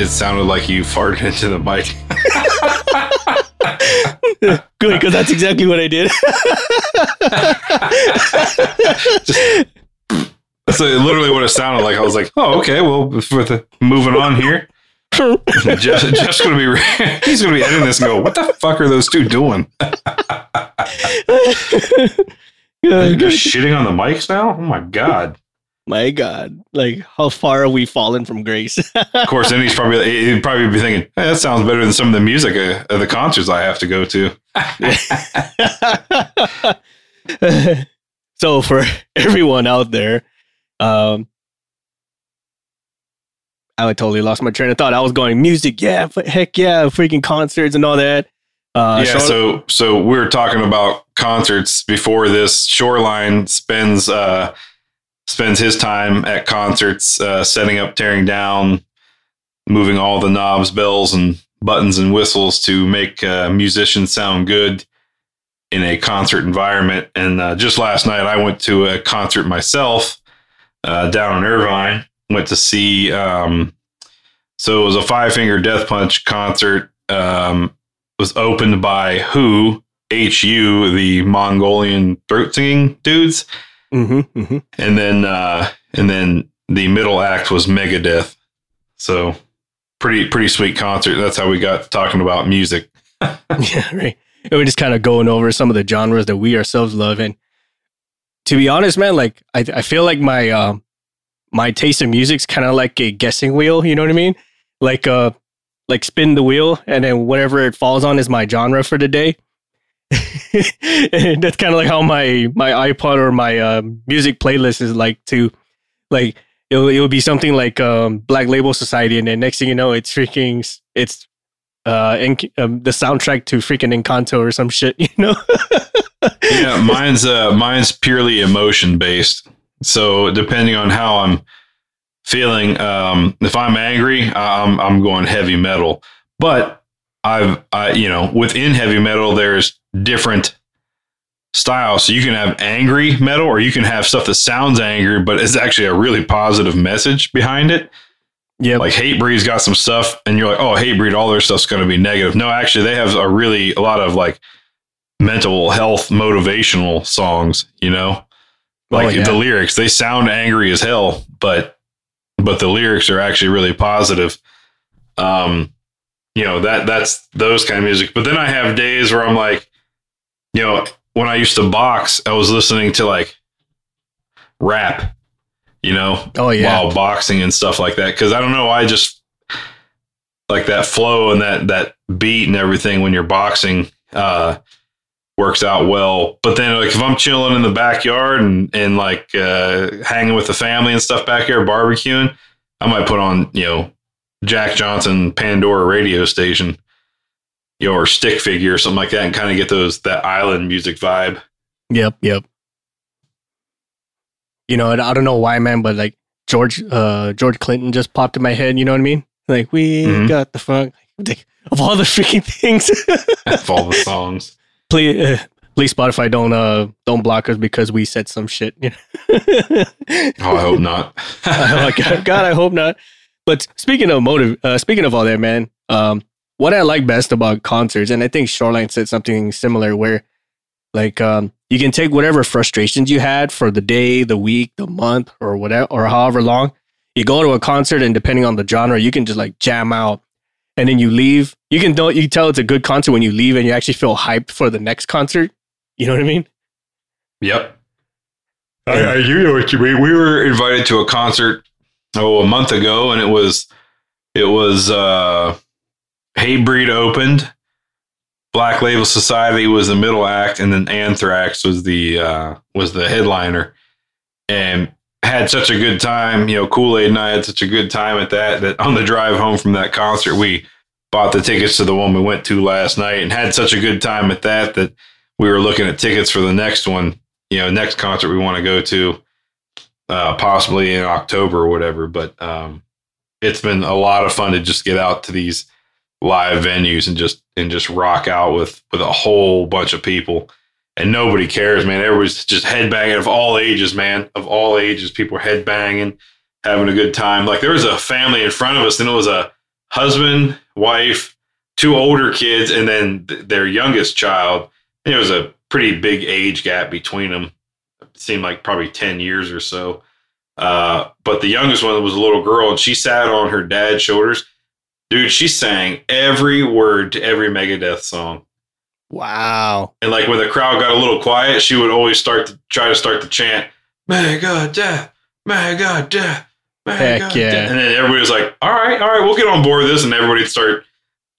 it sounded like you farted into the mic. Good, because that's exactly what I did. That's literally what it sounded like. I was like, oh, okay, well, with the, moving on here. Jeff, Jeff's gonna be he's gonna be editing this and go, what the fuck are those two doing? You're just shitting on the mics now? Oh my god. My God, like how far are we fallen from grace? Of course, then he's probably he'd probably be thinking, hey, that sounds better than some of the music uh, of the concerts I have to go to. so for everyone out there, um, I totally lost my train of thought. I was going music, yeah, heck yeah, freaking concerts and all that. Uh, yeah, so so we were talking about concerts before this. Shoreline spends uh, spends his time at concerts, uh, setting up, tearing down, moving all the knobs, bells, and buttons and whistles to make uh, musicians sound good in a concert environment. And uh, just last night, I went to a concert myself uh, down in Irvine. Went to see. Um, so it was a Five Finger Death Punch concert. Um, was opened by Who HU, the Mongolian throat singing dudes. Mm-hmm, mm-hmm. And then uh, and then the middle act was Megadeth. So pretty pretty sweet concert. That's how we got talking about music. yeah, right. And we're just kind of going over some of the genres that we ourselves love. And to be honest, man, like I, I feel like my uh, my taste in music's kind of like a guessing wheel. You know what I mean? Like uh, like spin the wheel, and then whatever it falls on is my genre for the day. that's kind of like how my my iPod or my uh, music playlist is like to like it'll it'll be something like um, Black Label Society, and then next thing you know, it's freaking it's uh in, um, the soundtrack to freaking Encanto or some shit, you know. yeah, mine's uh mine's purely emotion based. So depending on how I'm feeling, um, if I'm angry, I'm I'm going heavy metal. But I've I you know within heavy metal, there's different styles. So you can have angry metal, or you can have stuff that sounds angry, but it's actually a really positive message behind it. Yeah, like Hatebreed's got some stuff, and you're like, oh, Hatebreed, all their stuff's going to be negative. No, actually, they have a really a lot of like mental health motivational songs. You know, like oh, yeah. the lyrics, they sound angry as hell, but but the lyrics are actually really positive. Um, you know that that's those kind of music. But then I have days where I'm like, you know, when I used to box, I was listening to like rap, you know, oh yeah, while boxing and stuff like that. Because I don't know, I just like that flow and that that beat and everything when you're boxing uh, works out well. But then like if I'm chilling in the backyard and and like uh, hanging with the family and stuff back here barbecuing, I might put on you know Jack Johnson Pandora radio station, you know, or stick figure or something like that, and kind of get those that island music vibe. Yep, yep. You know, I don't know why, man, but like George, uh, George Clinton just popped in my head. You know what I mean? Like we mm-hmm. got the funk of all the freaking things, of all the songs. Please, uh, please, Spotify, don't uh, don't block us because we said some shit. You know? oh, I hope not. oh, God, God, I hope not. But speaking of motive, uh, speaking of all that, man, um, what I like best about concerts, and I think Shoreline said something similar, where like um, you can take whatever frustrations you had for the day, the week, the month, or whatever, or however long. You go to a concert, and depending on the genre, you can just like jam out, and then you leave. You can don't you tell it's a good concert when you leave, and you actually feel hyped for the next concert. You know what I mean? Yep. I, I do know what you mean. We were invited to a concert oh a month ago, and it was it was uh, Hatebreed opened. Black Label Society was the middle act, and then Anthrax was the uh, was the headliner, and had such a good time. You know, Kool Aid and I had such a good time at that. That on the drive home from that concert, we bought the tickets to the one we went to last night, and had such a good time at that that we were looking at tickets for the next one. You know, next concert we want to go to uh, possibly in October or whatever. But um, it's been a lot of fun to just get out to these live venues and just and just rock out with with a whole bunch of people. And nobody cares, man. Everybody's just headbanging of all ages, man. Of all ages, people headbanging, having a good time. Like there was a family in front of us, and it was a husband, wife, two older kids, and then th- their youngest child. And there was a pretty big age gap between them. It seemed like probably 10 years or so. Uh, but the youngest one was a little girl, and she sat on her dad's shoulders. Dude, she sang every word to every Megadeth song. Wow. And like when the crowd got a little quiet, she would always start to try to start the chant, Megadeth, Megadeth, Megadeth. yeah. And then everybody was like, all right, all right, we'll get on board with this. And everybody'd start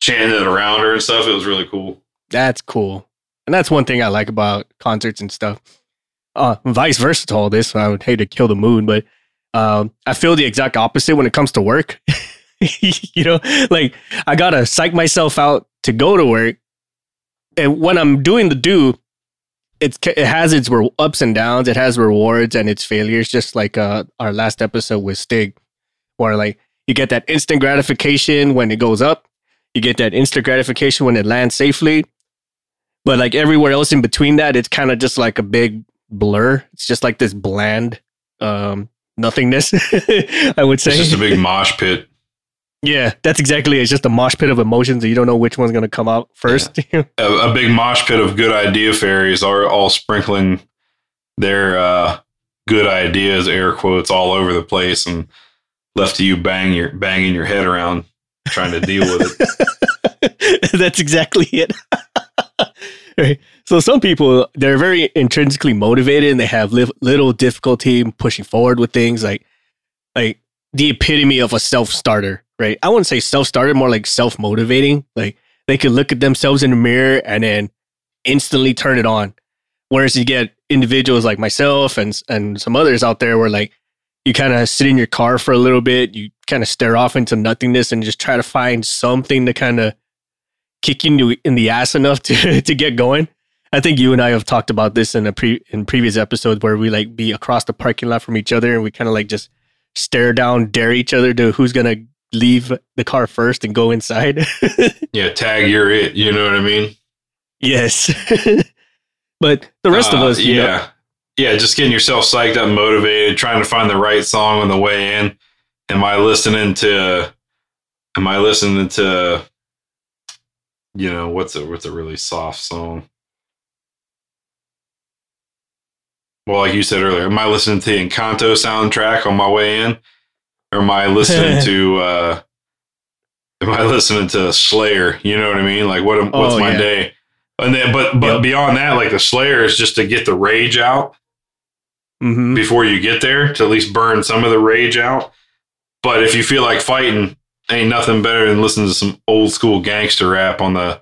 chanting it around her and stuff. It was really cool. That's cool. And that's one thing I like about concerts and stuff. Uh, vice versa to all this, I would hate to kill the mood, but um, I feel the exact opposite when it comes to work. you know, like I gotta psych myself out to go to work, and when I'm doing the do, it's it has its ups and downs. It has rewards and its failures, just like uh, our last episode with Stig, where like you get that instant gratification when it goes up, you get that instant gratification when it lands safely, but like everywhere else in between that, it's kind of just like a big blur. It's just like this bland um, nothingness. I would say It's just a big mosh pit. Yeah, that's exactly it. It's just a mosh pit of emotions, and you don't know which one's gonna come out first. A, a big mosh pit of good idea fairies are all sprinkling their uh, good ideas, air quotes, all over the place and left to you bang your banging your head around trying to deal with it. that's exactly it. Right. So some people they're very intrinsically motivated and they have li- little difficulty pushing forward with things like like the epitome of a self starter, right? I wouldn't say self started, more like self motivating. Like they could look at themselves in the mirror and then instantly turn it on. Whereas you get individuals like myself and and some others out there where like you kind of sit in your car for a little bit, you kind of stare off into nothingness and just try to find something to kind of kick you in the ass enough to to get going. I think you and I have talked about this in a pre in previous episodes where we like be across the parking lot from each other and we kind of like just stare down, dare each other to who's gonna leave the car first and go inside. Yeah, tag you're it. You know what I mean? yes, but the rest of Uh, us, you know- yeah, yeah, just getting yourself psyched up, motivated, trying to find the right song on the way in. Am I listening to? Am I listening to? You know what's a what's a really soft song? Well, like you said earlier, am I listening to the Encanto soundtrack on my way in, or am I listening to? uh Am I listening to Slayer? You know what I mean? Like, what? am- What's Oh, my yeah. day? And then, but but Yep. beyond that, like the Slayer is just to get the rage out Mhm. before you get there to at least burn some of the rage out. But if you feel like fighting, ain't nothing better than listening to some old school gangster rap on the on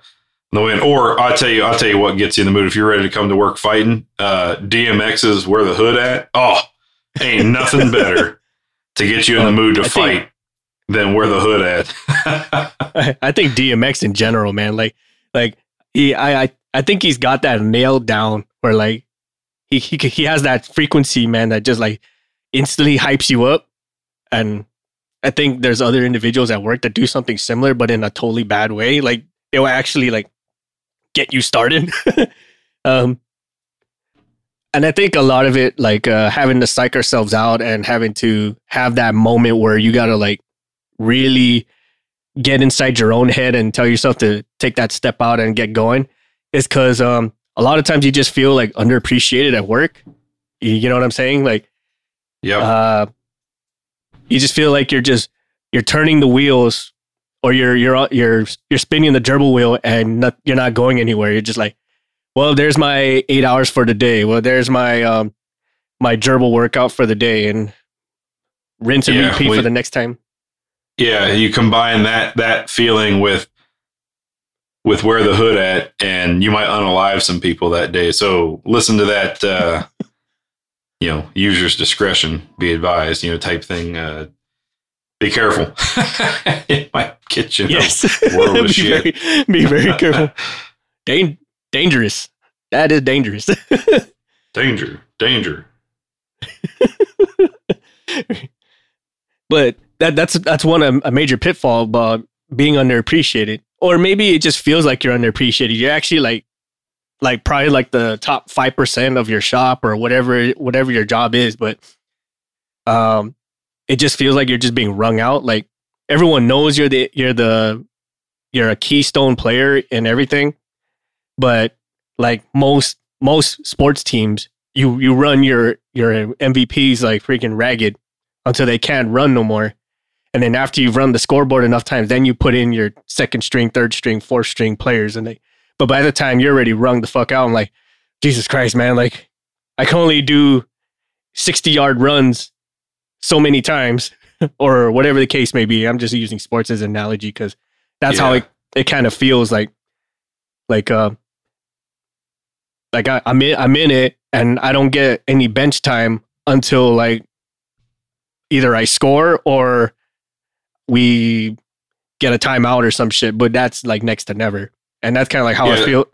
the way. Or I'll tell you, I'll tell you what gets you in the mood if you're ready to come to work fighting. Uh, DMX's "Where the Hood At." Oh, ain't nothing better to get you in the mood to I think- fight than "Where the Hood At." I, I think DMX in general, man, like like he I I, I think he's got that nailed down where like he, he he has that frequency, man, that just like instantly hypes you up. And I think there's other individuals at work that do something similar, but in a totally bad way. Like they will actually like get you started. um and I think a lot of it, like uh, having to psych ourselves out and having to have that moment where you gotta like really get inside your own head and tell yourself to take that step out and get going is because um, a lot of times you just feel like underappreciated at work. You, know what I'm saying? Like, yep. uh, you just feel like you're just you're turning the wheels or you're you're you're you're spinning the gerbil wheel and not, you're not going anywhere. You're just like, well, there's my eight hours for the day. Well, there's my um my gerbil workout for the day and rinse and Yeah, repeat we- for the next time. yeah, you combine that that feeling with with where the hood at, and you might unalive some people that day. So listen to that. Uh, you know, user's discretion be advised. You know, type thing. Uh, be careful. it might get you. Yes, be, very, be very careful. Dan- dangerous. That is dangerous. danger, danger. but that that's that's one a, a major pitfall about being underappreciated, or maybe it just feels like you're underappreciated. You're actually like like probably like the top five percent of your shop or whatever whatever your job is, but um, it just feels like you're just being wrung out. Like everyone knows you're the you're the you're a keystone player in everything, but like most most sports teams, you you run your your MVPs like freaking ragged until they can't run no more. And then after you've run the scoreboard enough times, then you put in your second string, third string, fourth string players, and they. But by the time you're already rung the fuck out, I'm like, Jesus Christ, man! Like, I can only do sixty yard runs so many times, or whatever the case may be. I'm just using sports as an analogy because that's how it it kind of feels like, like uh, like I, I'm in I'm in it, and I don't get any bench time until like either I score or we get a timeout or some shit. But that's like next to never, and that's kind of like how I feel.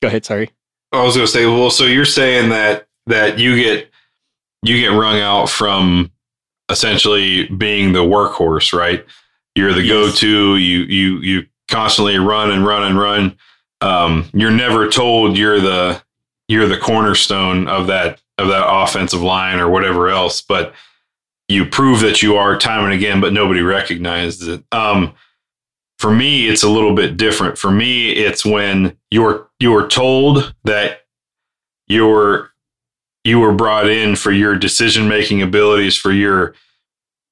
Go ahead. Sorry. I was going to say, well, so you're saying that that you get you get wrung out from essentially being the workhorse, right? You're the Yes. go-to. You you you constantly run and run and run. Um, you're never told you're the you're the cornerstone of that of that offensive line or whatever else, but you prove that you are time and again, but nobody recognizes it. Um, for me, it's a little bit different. For me, it's when you're you were told that you're you were brought in for your decision making abilities, for your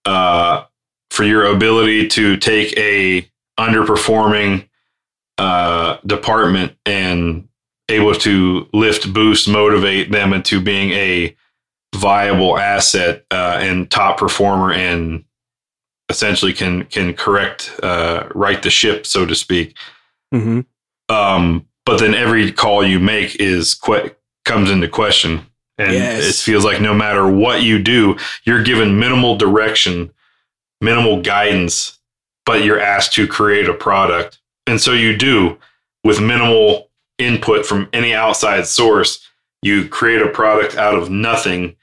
uh, for your ability to take a underperforming uh, department and able to lift, boost, motivate them into being a viable asset uh, and top performer and essentially can can correct uh, right the ship so to speak Mm-hmm. um, but then every call you make is que- comes into question and Yes. it feels like no matter what you do you're given minimal direction minimal guidance but you're asked to create a product and so you do with minimal input from any outside source you create a product out of nothing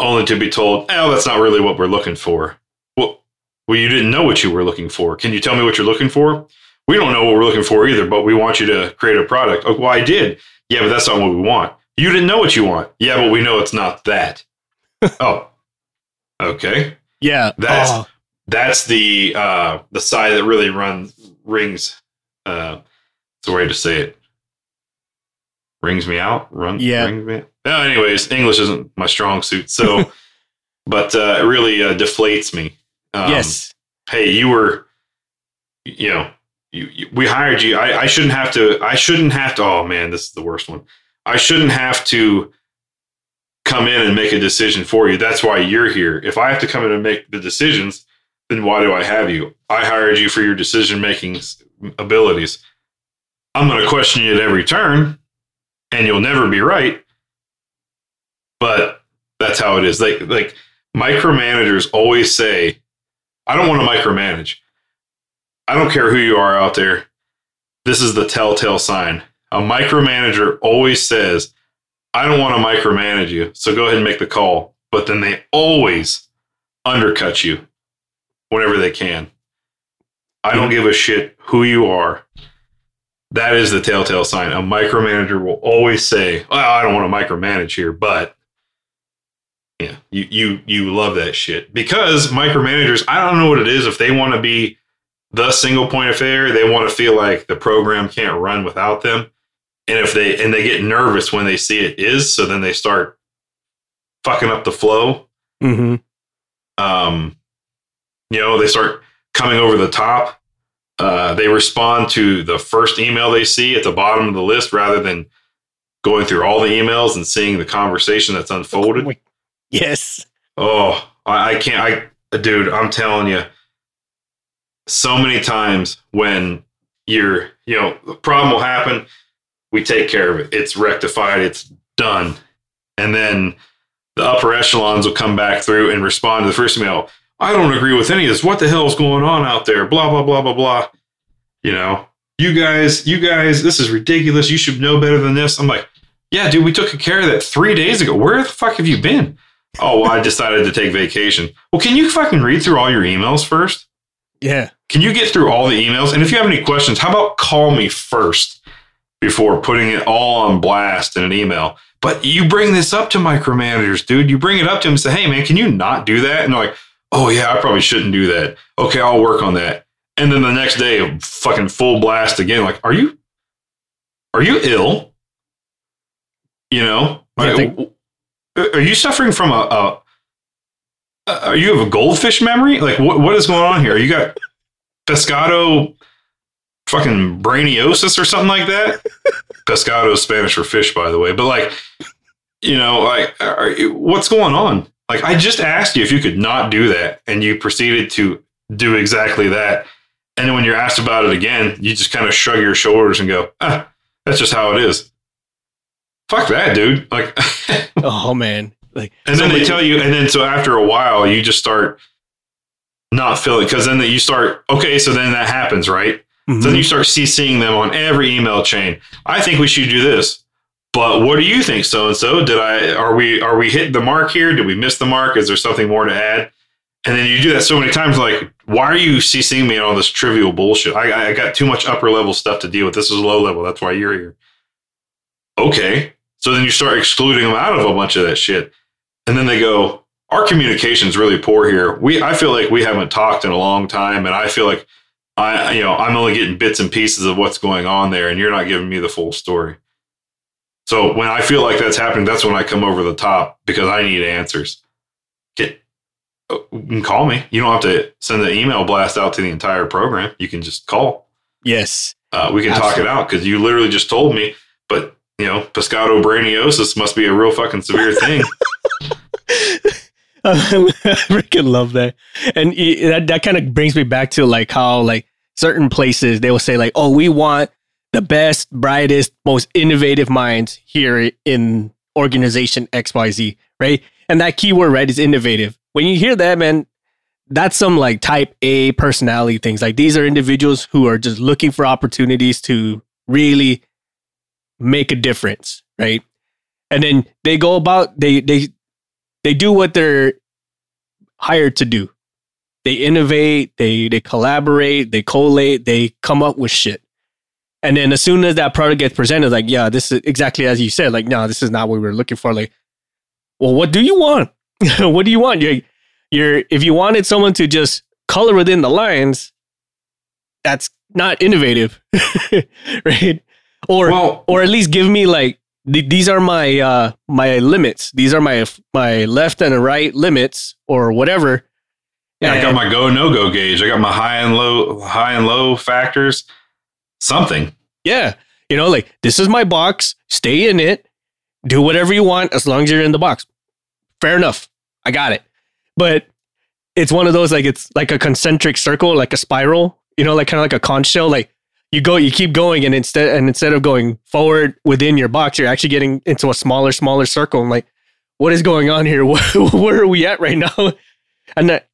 only to be told oh that's not really what we're looking for well, well you didn't know what you were looking for can you tell me what you're looking for we don't know what we're looking for either, but we want you to create a product. Oh, well, I did. Yeah, but that's not what we want. You didn't know what you want. Yeah, but we know it's not that. oh, okay. Yeah. That's- Oh, That's the uh, the side that really runs rings. Uh, it's a way to say it. Rings me out. Run. Yeah. Rings me. Well, anyways, English isn't my strong suit, so, but uh, it really uh, deflates me. Um, yes. hey, you were, you know, you, you, we hired you. I, I shouldn't have to. I shouldn't have to. Oh man, this is the worst one. I shouldn't have to come in and make a decision for you. That's why you're here. If I have to come in and make the decisions, then why do I have you? I hired you for your decision making abilities. I'm going to question you at every turn, and you'll never be right. But that's how it is. Like like micromanagers always say, I don't want to micromanage. I don't care who you are out there. This is the telltale sign. A micromanager always says, I don't want to micromanage you, so go ahead and make the call. But then they always undercut you whenever they can. I don't give a shit who you are. That is the telltale sign. A micromanager will always say, well, I don't want to micromanage here, but yeah, you you you love that shit because micromanagers. I don't know what it is if they want to be the single point of failure. They want to feel like the program can't run without them, and if they and they get nervous when they see it is, so then they start fucking up the flow. Mm-hmm. Um, you know, they start coming over the top. Uh, they respond to the first email they see at the bottom of the list rather than going through all the emails and seeing the conversation that's unfolded. Yes. Oh, I, I can't. I, dude, I'm telling you, so many times when you're, you know, the problem will happen, we take care of it. It's rectified. It's done, and then the upper echelons will come back through and respond to the first email. I don't agree with any of this. What the hell is going on out there? Blah blah blah blah blah. You know, you guys, you guys, this is ridiculous. You should know better than this. I'm like, yeah, dude, we took care of that three days ago. Where the fuck have you been? Oh, well, I decided to take vacation. Well, can you fucking read through all your emails first? Yeah. Can you get through all the emails? And if you have any questions, how about call me first before putting it all on blast in an email? But you bring this up to micromanagers, dude. You bring it up to them and say, hey, man, can you not do that? And they're like, oh yeah, I probably shouldn't do that. Okay, I'll work on that. And then the next day, fucking full blast again. Like, are you, are you ill? You know, are, think- are you suffering from a, a, are you have a goldfish memory? Like, what, what is going on here? You got pescado fucking brainiosis or something like that? pescado is Spanish for fish, by the way. But like, you know, like, are you, what's going on? Like, I just asked you if you could not do that, and you proceeded to do exactly that. And then when you're asked about it again, you just kind of shrug your shoulders and go, ah, that's just how it is. Fuck that, dude. Like, Oh man, like and then they tell you, and then so after a while, you just start not feeling because then you start okay. So then that happens, right? Mhm. So then you start seeing them on every email chain. I think we should do this, but what do you think, so and so? Did I are we are we hitting the mark here? Did we miss the mark? Is there something more to add? And then you do that so many times. Like, why are you CCing me on all this trivial bullshit? I, I got too much upper level stuff to deal with. This is low level. That's why you're here. Okay. So then you start excluding them out of a bunch of that shit. And then they go, our communication is really poor here. We, I feel like we haven't talked in a long time. And I feel like I, you know, I'm only getting bits and pieces of what's going on there. And you're not giving me the full story. So when I feel like that's happening, that's when I come over the top because I need answers. Get, call me. You don't have to send an email blast out to the entire program. You can just call. yes, Uh, we can talk it out because you literally just told me. But you know, pescado brainiosis must be a real fucking severe thing. I freaking love that, and that that kind of brings me back to like how like certain places they will say like, oh, we want the best, brightest, most innovative minds here in organization X Y Z, right? And that keyword right is innovative. When you hear that, man, that's some like type A personality things. Like these are individuals who are just looking for opportunities to really make a difference, right? And then they go about they they they do what they're hired to do. They innovate, they they collaborate, they collate, they come up with shit. And then as soon as that product gets presented, like, yeah, this is exactly as you said, like, no, this is not what we were looking for. Like, well, what do you want? what do you want? You're, you're if you wanted someone to just color within the lines, that's not innovative, right? Or well, or at least give me like th- these are my uh my limits. These are my my left and right limits or whatever. yeah, I got my go no go gauge. I got my high and low high and low factors. Something. yeah. You know, like this is my box. Stay in it. Do whatever you want as long as you're in the box. Fair enough. I got it. But it's one of those like it's like a concentric circle, like a spiral. You know, like kind of like a conch shell. Like you go, you keep going, and instead and instead of going forward within your box, you're actually getting into a smaller, smaller circle. And like, what is going on here? Where are we at right now? And that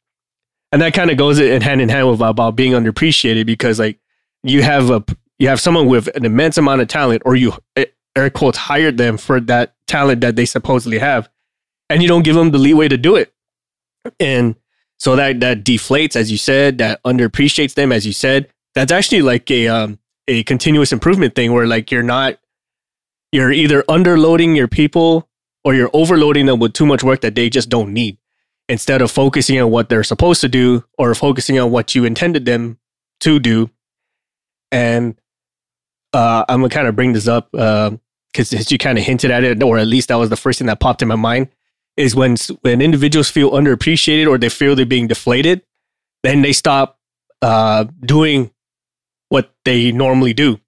and that kind of goes in hand in hand with about being underappreciated because like you have a you have someone with an immense amount of talent, or you eh, air quotes hired them for that talent that they supposedly have, and you don't give them the leeway to do it, and so that that deflates, as you said, that underappreciates them, as you said. That's actually like a um a continuous improvement thing where like you're not you're either underloading your people or you're overloading them with too much work that they just don't need. Instead of focusing on what they're supposed to do or focusing on what you intended them to do. And uh, I'm gonna kind of bring this up because you kind of hinted at it, or at least that was the first thing that popped in my mind. Is when when individuals feel underappreciated or they feel they're being deflated, then they stop uh, doing what they normally do.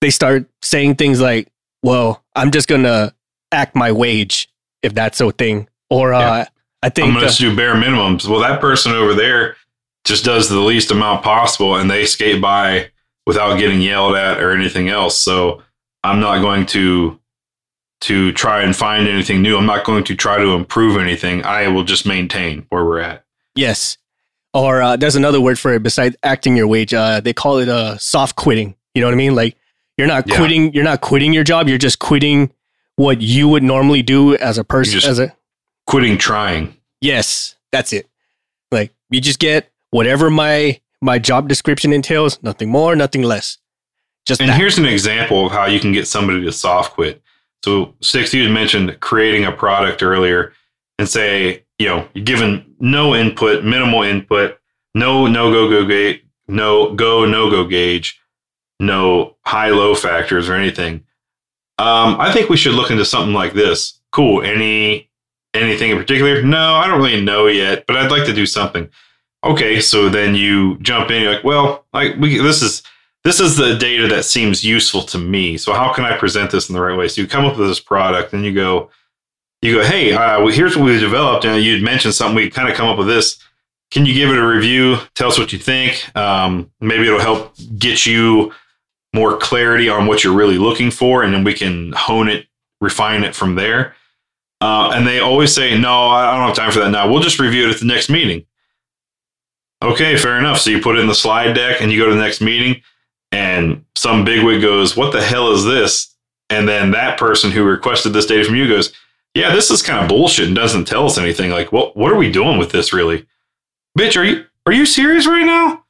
They start saying things like, "Well, I'm just gonna act my wage if that's a thing," or uh, Yeah. I think I'm going uh, to do bare minimums. Well, that person over there just does the least amount possible and they skate by without getting yelled at or anything else. So I'm not going to to try and find anything new. I'm not going to try to improve anything. I will just maintain where we're at. Yes. Or uh, there's another word for it besides acting your wage. Uh, they call it uh, soft quitting. You know what I mean? Like you're not Yeah. quitting. You're not quitting your job. You're just quitting what you would normally do as a person. As a Quitting trying. yes, that's it. Like you just get whatever my my job description entails. Nothing more, nothing less. Just And that. here's an example of how you can get somebody to soft quit. So, Six, you had mentioned creating a product earlier and say, you know, you're given no input, minimal input, no no go go gauge, no go no go gauge, no high low factors or anything. Um, I think we should look into something like this. Cool. Any anything in particular? No, I don't really know yet, but I'd like to do something. Okay, so then you jump in. You're like, well, like we this is this is the data that seems useful to me. So how can I present this in the right way? So you come up with this product, and you go, you go, hey, uh, well, here's what we developed, and you'd mentioned something. We kind of come up with this. Can you give it a review? Tell us what you think. Um, maybe it'll help get you more clarity on what you're really looking for, and then we can hone it, refine it from there. Uh, and they always say, no, I don't have time for that now. We'll just review it at the next meeting. Okay, fair enough. So you put it in the slide deck and you go to the next meeting, and some bigwig goes, What the hell is this? And then that person who requested this data from you goes, Yeah, this is kind of bullshit and doesn't tell us anything. Like, what what are we doing with this really? Bitch, are you are you serious right now?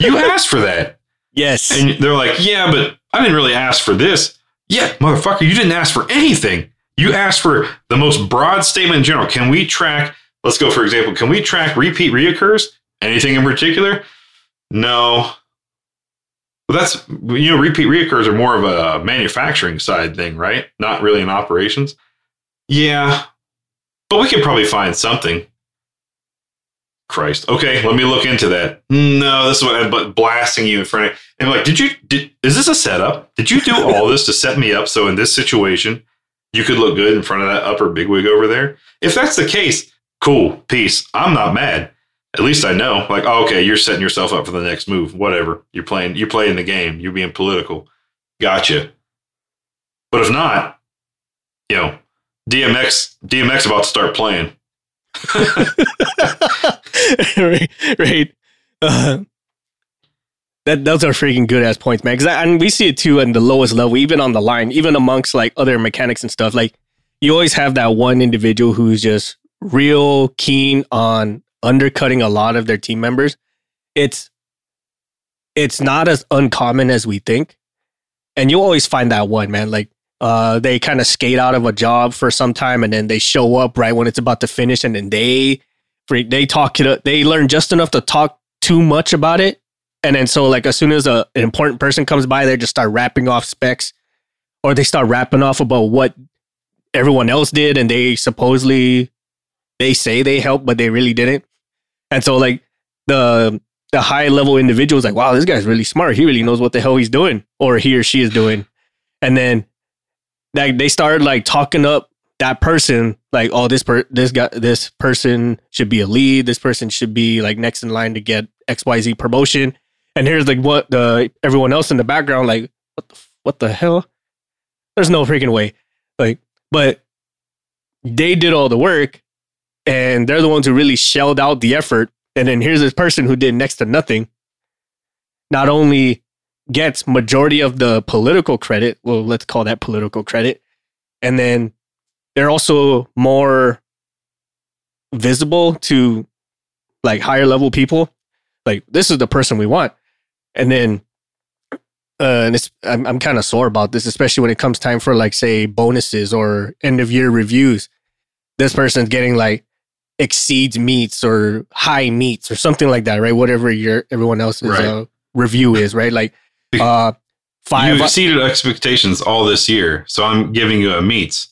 You asked for that. Yes. And they're like, Yeah, but I didn't really ask for this. Yeah, motherfucker, you didn't ask for anything. You asked for the most broad statement in general. Can we track, let's go for example, can we track repeat reoccurs? Anything in particular? No. But that's, you know, repeat reoccurs are more of a manufacturing side thing, right? Not really in operations. Yeah. But we could probably find something. Christ. Okay, let me look into that. No, this is what I'm but blasting you in front of and I'm like, did you did is this a setup? Did you do all this to set me up so in this situation you could look good in front of that upper bigwig over there? If that's the case, cool, peace. I'm not mad. At least I know. Like, oh, okay, you're setting yourself up for the next move. Whatever. You're playing you're playing the game. You're being political. Gotcha. But if not, you know, DMX DMX about to start playing. right, right. Uh, that those are freaking good ass points, man. Because and we see it too in the lowest level, even on the line, even amongst like other mechanics and stuff. Like you always have that one individual who's just real keen on undercutting a lot of their team members. It's it's not as uncommon as we think, and you always find that one man. Like uh, they kind of skate out of a job for some time, and then they show up right when it's about to finish, and then they they talk it up. They learn just enough to talk too much about it, and then so like as soon as a, an important person comes by, they just start rapping off specs, or they start rapping off about what everyone else did, and they supposedly they say they helped, but they really didn't. And so like the the high level individuals like, wow, this guy's really smart. He really knows what the hell he's doing, or he or she is doing. And then like they started like talking up that person, like, oh, this per this guy this person should be a lead. This person should be like next in line to get XYZ promotion. And here's like what the everyone else in the background, like, what the what the hell? There's no freaking way. Like, but they did all the work and they're the ones who really shelled out the effort. And then here's this person who did next to nothing. Not only gets majority of the political credit, well, let's call that political credit, and then they're also more visible to like higher level people. Like this is the person we want, and then uh, and it's I'm I'm kind of sore about this, especially when it comes time for like say bonuses or end of year reviews. This person's getting like exceeds meets or high meets or something like that, right? Whatever your everyone else's Right. uh, review is, right? Like uh five you exceeded expectations all this year, so I'm giving you a meets.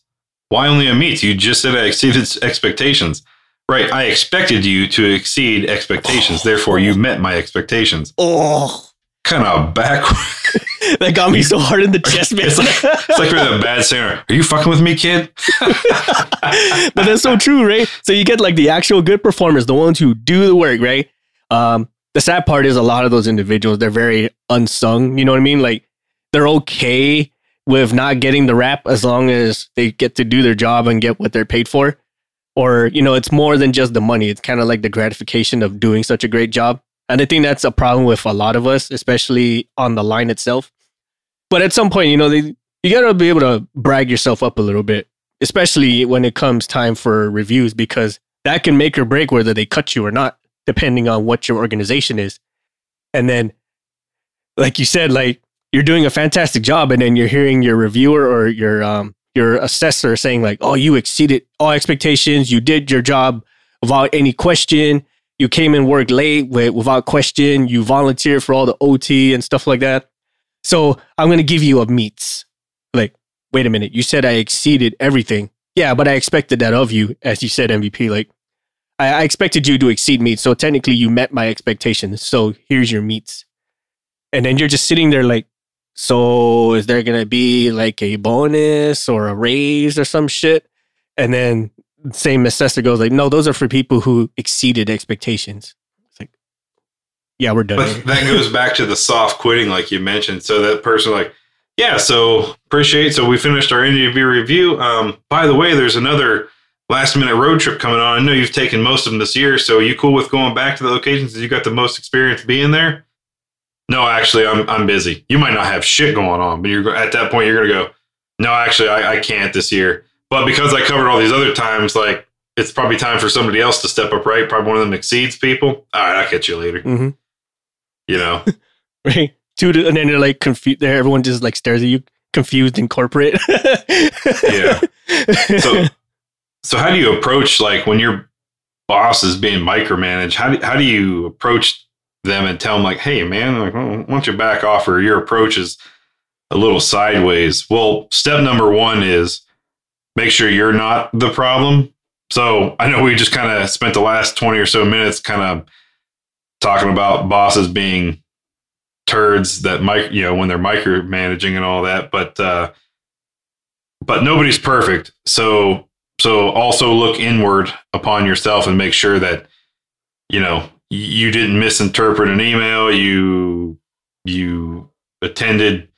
Why only a meets? You just said I exceeded expectations. Right, I expected you to exceed expectations. Therefore, you met my expectations. oh Kind of backward. that got me so hard in the chest, man. It's like, it's like we're the bad singer. Are you fucking with me, kid? but that's so true, right? So you get like the actual good performers, the ones who do the work, right? Um, the sad part is a lot of those individuals, they're very unsung. You know what I mean? Like they're okay with not getting the rap as long as they get to do their job and get what they're paid for. Or, you know, it's more than just the money. It's kind of like the gratification of doing such a great job. And I think that's a problem with a lot of us, especially on the line itself. But at some point, you know, they, you got to be able to brag yourself up a little bit, especially when it comes time for reviews, because that can make or break whether they cut you or not, depending on what your organization is. And then, like you said, like you're doing a fantastic job, and then you're hearing your reviewer or your um your assessor saying like, "Oh, you exceeded all expectations. You did your job without any question. You came and worked late with, without question. You volunteered for all the OT and stuff like that. So I'm going to give you a meets. Like, wait a minute. You said I exceeded everything. Yeah, but I expected that of you, as you said, MVP. Like, I, I expected you to exceed meets. So technically, you met my expectations. So here's your meets. And then you're just sitting there like, so is there gonna be like a bonus or a raise or some shit? And then same assessor goes like, no, those are for people who exceeded expectations. It's like, yeah, we're done. But that goes back to the soft quitting, like you mentioned. So that person like, yeah, so appreciate. So we finished our interview review. Um, by the way, there's another last minute road trip coming on. I know you've taken most of them this year. So you cool with going back to the locations that you got the most experience being there? No, actually, I'm I'm busy. You might not have shit going on, but you're at that point you're gonna go. No, actually, I, I can't this year. But because I covered all these other times, like it's probably time for somebody else to step up, right? Probably one of them exceeds people. All right, I'll catch you later. mm-hmm. You know, right? Dude, and then they're like confused. There, everyone just like stares at you, confused and corporate. yeah. So, so how do you approach like when your boss is being micromanaged? How do how do you approach them and tell them like, hey man, like, why don't you back off or your approach is a little sideways? Well, step number one is make sure you're not the problem. So I know we just kind of spent the last 20 or so minutes kind of talking about bosses being turds that mic you know when they're micromanaging and all that but uh but nobody's perfect so so also look inward upon yourself and make sure that you know you didn't misinterpret an email you you attended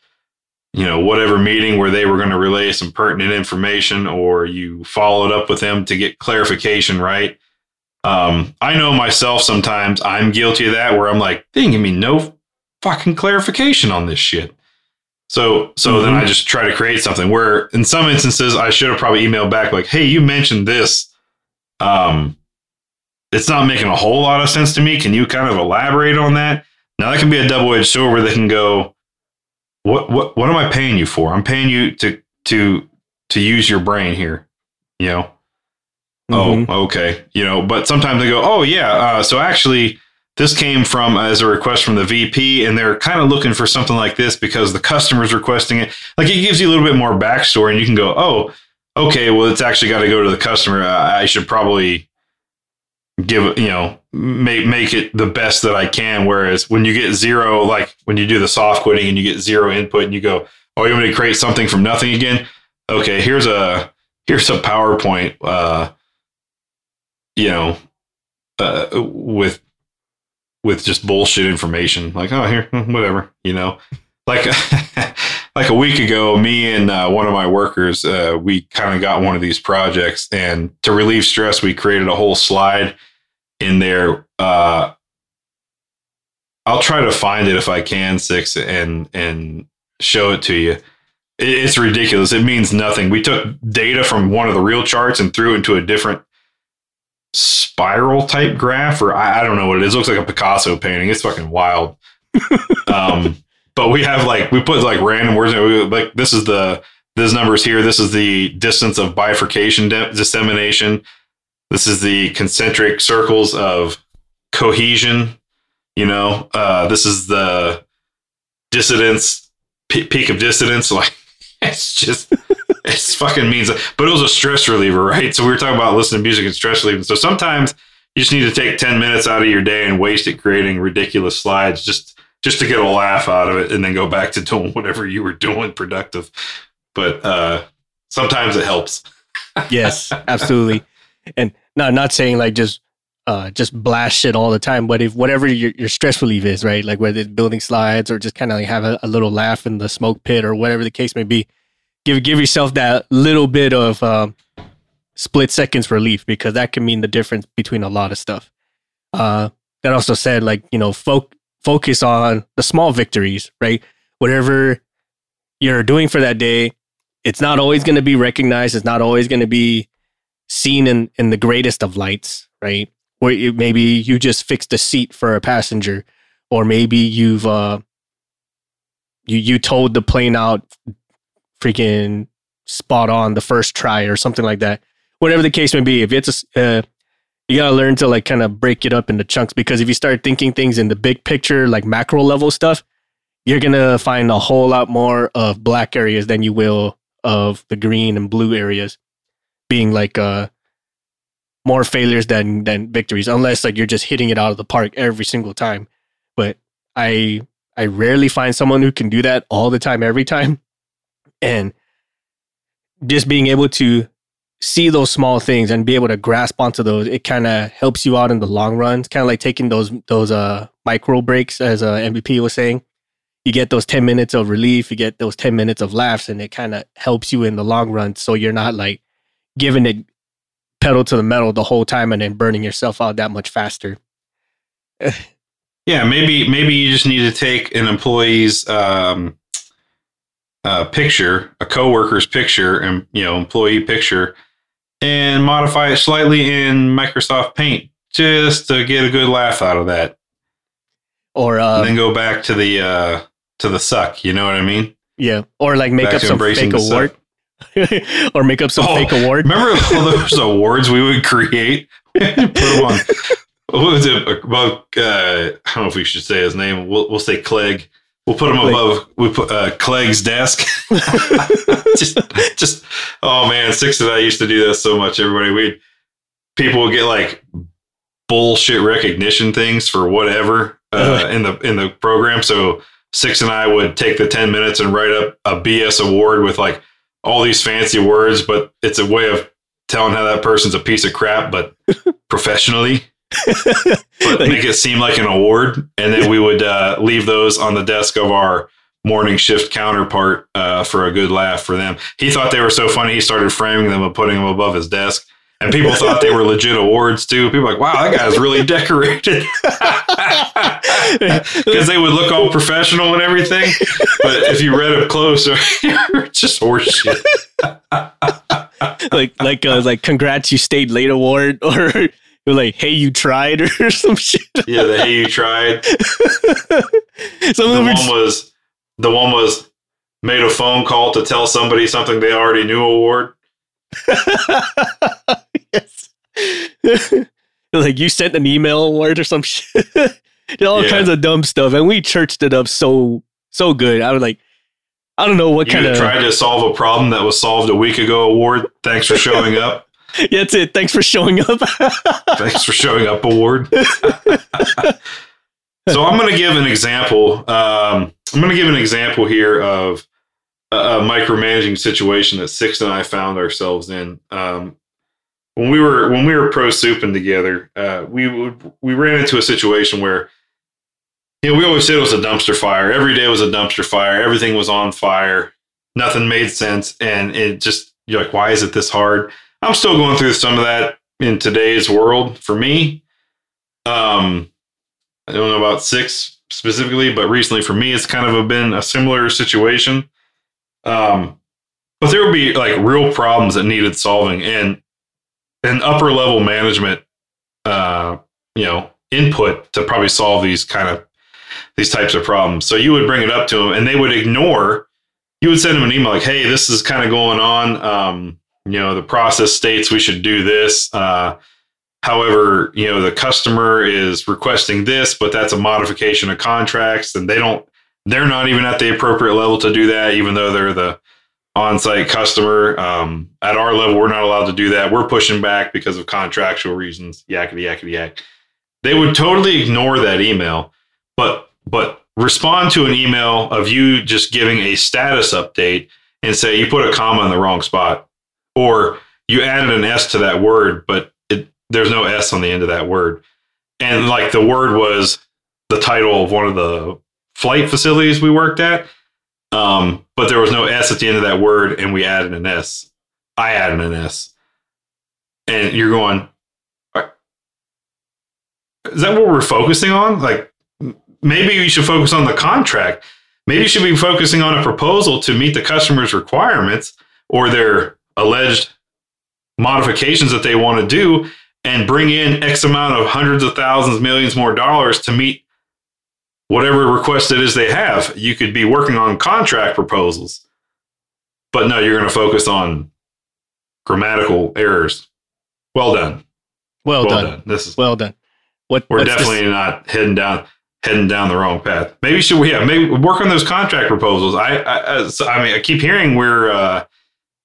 you know whatever meeting where they were going to relay some pertinent information or you followed up with them to get clarification right um, i know myself sometimes i'm guilty of that where i'm like they didn't give me no fucking clarification on this shit so so mm-hmm. then i just try to create something where in some instances i should have probably emailed back like hey you mentioned this um it's not making a whole lot of sense to me. Can you kind of elaborate on that? Now that can be a double edged sword where they can go, what what what am I paying you for? I'm paying you to to to use your brain here. You know. Mm-hmm. Oh, okay. You know, but sometimes they go, oh yeah. Uh, so actually, this came from as a request from the VP, and they're kind of looking for something like this because the customer's requesting it. Like it gives you a little bit more backstory, and you can go, oh, okay. Well, it's actually got to go to the customer. I should probably give you know make make it the best that I can. Whereas when you get zero, like when you do the soft quitting and you get zero input and you go, oh, you want me to create something from nothing again? Okay, here's a here's a PowerPoint. Uh, you know, uh, with with just bullshit information. Like, oh, here, hmm, whatever. You know, like like a week ago, me and uh, one of my workers, uh, we kind of got one of these projects, and to relieve stress, we created a whole slide in there. Uh, I'll try to find it if I can, six, and and show it to you. it's ridiculous. It means nothing. We took data from one of the real charts and threw it into a different spiral type graph, or I, I don't know what it is. It looks like a Picasso painting. It's fucking wild. um, but we have like we put like random words in it. like this is the this numbers here this is the distance of bifurcation de- dissemination this is the concentric circles of cohesion you know uh, this is the dissidence peak of dissidence like it's just it's fucking means but it was a stress reliever right so we were talking about listening to music and stress relieving so sometimes you just need to take 10 minutes out of your day and waste it creating ridiculous slides just just to get a laugh out of it and then go back to doing whatever you were doing productive. But uh, sometimes it helps. yes, absolutely. And not not saying like just uh, just blast shit all the time, but if whatever your, your stress relief is, right? Like whether it's building slides or just kind of like have a, a, little laugh in the smoke pit or whatever the case may be, give give yourself that little bit of um, split seconds relief because that can mean the difference between a lot of stuff. Uh, that also said, like you know, folk focus on the small victories, right? Whatever you're doing for that day, it's not always going to be recognized. It's not always going to be seen in, in the greatest of lights, right? Where maybe you just fixed a seat for a passenger, or maybe you've uh, you you towed the plane out freaking spot on the first try or something like that. Whatever the case may be, if it's a, uh, you gotta learn to like kind of break it up into chunks because if you start thinking things in the big picture, like macro level stuff, you're gonna find a whole lot more of black areas than you will of the green and blue areas being like uh more failures than than victories unless like you're just hitting it out of the park every single time. But i i rarely find someone who can do that all the time every time. And just being able to see those small things and be able to grasp onto those it kind of helps you out in the long run. It's kind of like taking those those uh micro breaks as uh, mvp was saying. You get those 10 minutes of relief you get those 10 minutes of laughs and it kind of helps you in the long run so you're not like giving it pedal to the metal the whole time and then burning yourself out that much faster Yeah, maybe maybe you just need to take an employee's um, uh, picture, a coworker's picture, and you know, employee picture, and modify it slightly in Microsoft Paint just to get a good laugh out of that, or uh, and then go back to the uh, to the suck. You know what I mean? yeah or like make Back up some fake the suck. Award or make up some Oh, fake award Remember all those awards we would create? Put them on. What was it about? Uh, I don't know if we should say his name. We'll, we'll say Clegg. We'll put him Clegg. above. We put uh, Clegg's desk. just, just. Oh man, six and I used to do that so much. Everybody, we people would get like bullshit recognition things for whatever uh, in the in the program. So six and I would take the ten minutes and write up a BS award with like all these fancy words, but it's a way of telling how that person's a piece of crap, but professionally, but make it seem like an award. And then we would uh, leave those on the desk of our morning shift counterpart uh, for a good laugh for them. He thought they were so funny, he started framing them and putting them above his desk. And people thought they were legit awards too. People were like, wow, that guy's really decorated. Because they would look all professional and everything. But if you read up close, it's just horseshit. like like uh, like congrats you stayed late award or you're like hey you tried or some shit Yeah, the hey you tried. some The one just- was the one was made a phone call to tell somebody something they already knew award. yes. like you sent an email award or some shit. All Yeah. kinds of dumb stuff, and we churched it up so so good. I was like, I don't know what You kind of. tried to solve a problem that was solved a week ago award. Thanks for showing up. That's it. Thanks for showing up. Thanks for showing up award. so I'm going to give an example. Um, I'm going to give an example here of a, micromanaging situation that Six and I found ourselves in. Um, when we were when we were pro souping together, uh, we would we ran into a situation where you know we always said it was a dumpster fire. Every day was a dumpster fire. Everything was on fire. Nothing made sense, and it just you're like, why is it this hard? I'm still going through some of that in today's world for me. Um, I don't know about six specifically, but recently for me, it's kind of been a similar situation. Um, but there would be like real problems that needed solving, and an upper level management, uh, you know, input to probably solve these kind of these types of problems. So you would bring it up to them, and they would ignore. You would send them an email like, "Hey, this is kind of going on. Um, you know, the process states we should do this." Uh, However, you know, the customer is requesting this, but that's a modification of contracts and they don't they're not even at the appropriate level to do that, even though they're the on-site customer. Um, at our level, we're not allowed to do that. We're pushing back because of contractual reasons. Yakety yakety yak. They would totally ignore that email, but but respond to an email of you just giving a status update and say you put a comma in the wrong spot, or you added an S to that word, but it, there's no S on the end of that word. And like the word was the title of one of the flight facilities we worked at. Um, but there was no S at the end of that word, and we added an S. I added an S. And you're going, is that what we're focusing on? Like, maybe we should focus on the contract. Maybe you should be focusing on a proposal to meet the customer's requirements or their alleged modifications that they want to do and bring in X amount of hundreds of thousands, millions more dollars to meet whatever request it is they have. You could be working on contract proposals, but no, you're going to focus on grammatical errors. Well done. Well, well done. done. This is well done. What we're definitely this? not heading down heading down the wrong path. Maybe should we yeah maybe work on those contract proposals. I I, I mean I keep hearing we're uh,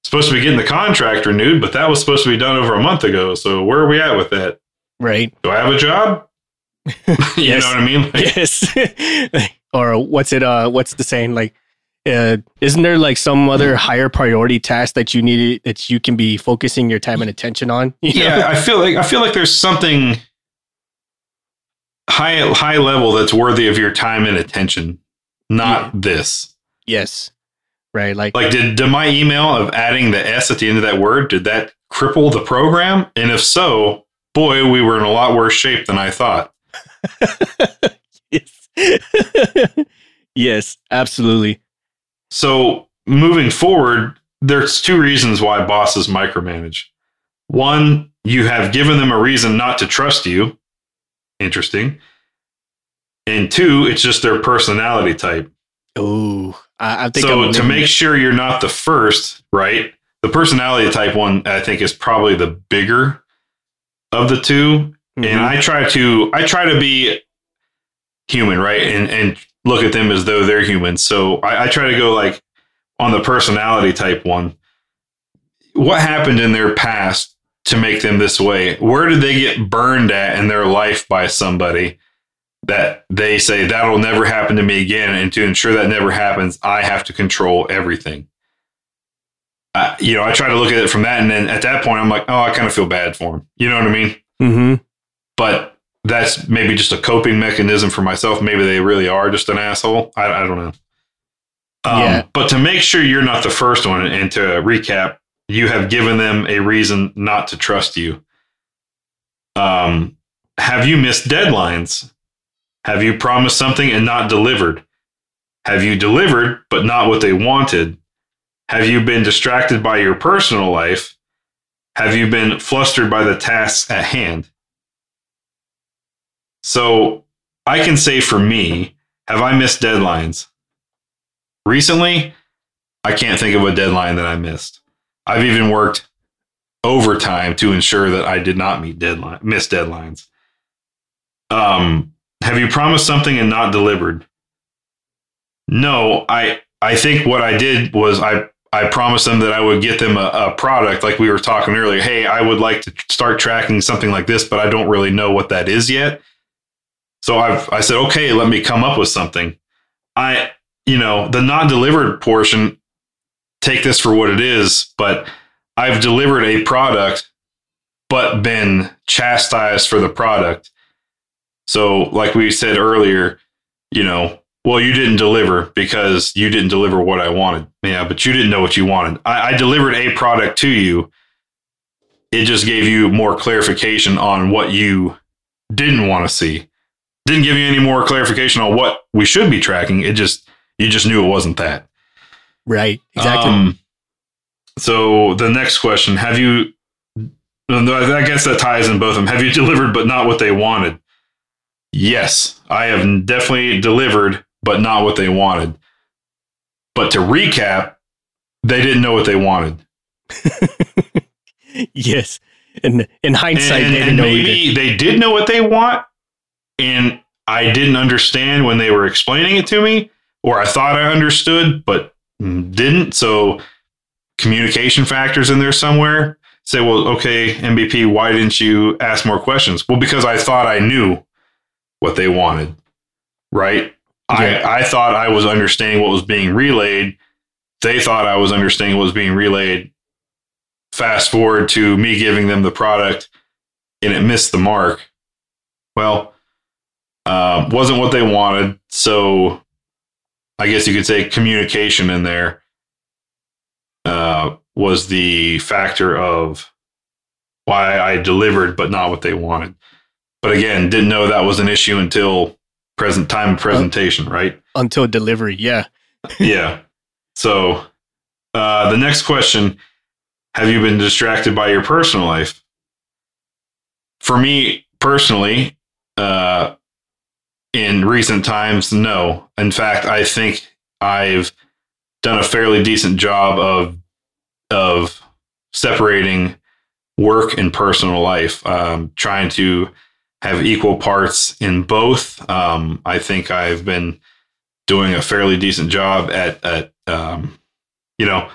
supposed to be getting the contract renewed, but that was supposed to be done over a month ago. So where are we at with that? Right. Do I have a job? you know what I mean? Like, yes. or what's it? Uh, what's the saying? Like, uh, isn't there like some other higher priority task that you need that you can be focusing your time and attention on? yeah, know? I feel like I feel like there's something high high level that's worthy of your time and attention, not yeah. this. Yes. Right. Like like did, did my email of adding the S at the end of that word, did that cripple the program? And if so, boy, we were in a lot worse shape than I thought. yes. yes, absolutely. So moving forward, there's two reasons why bosses micromanage. One, you have given them a reason not to trust you, interesting. And two, it's just their personality type. Oh, I, I think so. to make sure you're not the first, right? The personality type one, I think, is probably the bigger of the 2 mm-hmm. And I try to, I try to be human, right? And and look at them as though they're human. So I, I try to go like on the personality type one. What happened in their past to make them this way? Where did they get burned at in their life by somebody that they say that'll never happen to me again? And to ensure that never happens, I have to control everything. Uh, you know, I try to look at it from that, and then at that point, I'm like, oh, I kind of feel bad for him. You know what I mean? Mm-hmm. But that's maybe just a coping mechanism for myself. Maybe they really are just an asshole. I, I don't know. Um, yeah. But to make sure you're not the first one, and to recap, you have given them a reason not to trust you. Um, have you missed deadlines? Have you promised something and not delivered? Have you delivered but not what they wanted? Have you been distracted by your personal life? Have you been flustered by the tasks at hand? So I can say for me, have I missed deadlines? Recently, I can't think of a deadline that I missed. I've even worked overtime to ensure that I did not meet deadline miss deadlines. Um, have you promised something and not delivered? No, I I think what I did was I I promised them that I would get them a, a, product like we were talking earlier. Hey, I would like to start tracking something like this, but I don't really know what that is yet. So I've I said, okay, let me come up with something. I you know, the non-delivered portion take this for what it is, but I've delivered a product, but been chastised for the product. So, like we said earlier, you know, well, you didn't deliver because you didn't deliver what I wanted. Yeah, but you didn't know what you wanted. I, I delivered a product to you. It just gave you more clarification on what you didn't want to see. Didn't give you any more clarification on what we should be tracking. It just, you just knew it wasn't that. Right. Exactly. Um, so the next question: Have you? I guess that ties in both of them. Have you delivered, but not what they wanted? Yes, I have definitely delivered, but not what they wanted. But to recap, they didn't know what they wanted. yes, and in hindsight, and, they and maybe they did know what they want, and I didn't understand when they were explaining it to me, or I thought I understood, but didn't. So communication factors in there somewhere. Say, well, okay, MVP, why didn't you ask more questions? Well, because I thought I knew what they wanted, right? Yeah. I, I thought I was understanding what was being relayed. They thought I was understanding what was being relayed. Fast forward to me giving them the product and it missed the mark. Well, uh, wasn't what they wanted. So I guess you could say communication in there uh, was the factor of why I delivered, but not what they wanted. But again, didn't know that was an issue until present time of presentation, right? Until delivery, yeah. yeah. So uh, the next question Have you been distracted by your personal life? For me personally, uh, in recent times, no. In fact, I think I've done a fairly decent job of of separating work and personal life. Um, trying to have equal parts in both. Um, I think I've been doing a fairly decent job at at um, you know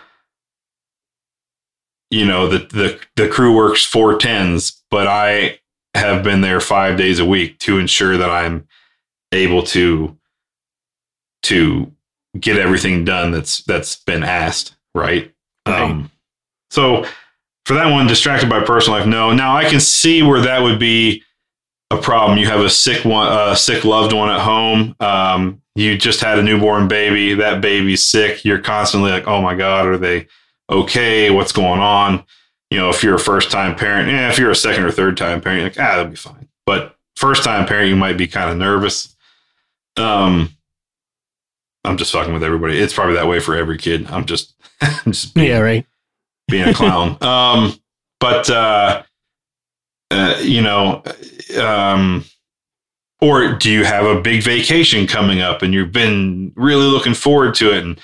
you know the the the crew works four tens, but I have been there five days a week to ensure that I'm able to to get everything done that's that's been asked right, Right. um so for that one distracted by personal life no. Now i can see where that would be a problem. You have a sick one a sick loved one at home. Um you just had a newborn baby. That baby's sick. You're constantly like oh my god are they okay? What's going on? You know if you're a first time parent yeah if you're a second or third time parent you're like ah that'll be fine. But first time parent you might be kind of nervous um i'm just fucking with everybody. It's probably that way for every kid. I'm just I'm just being, Yeah, right. being a clown. Um but uh, uh you know um or do you have a big vacation coming up and you've been really looking forward to it and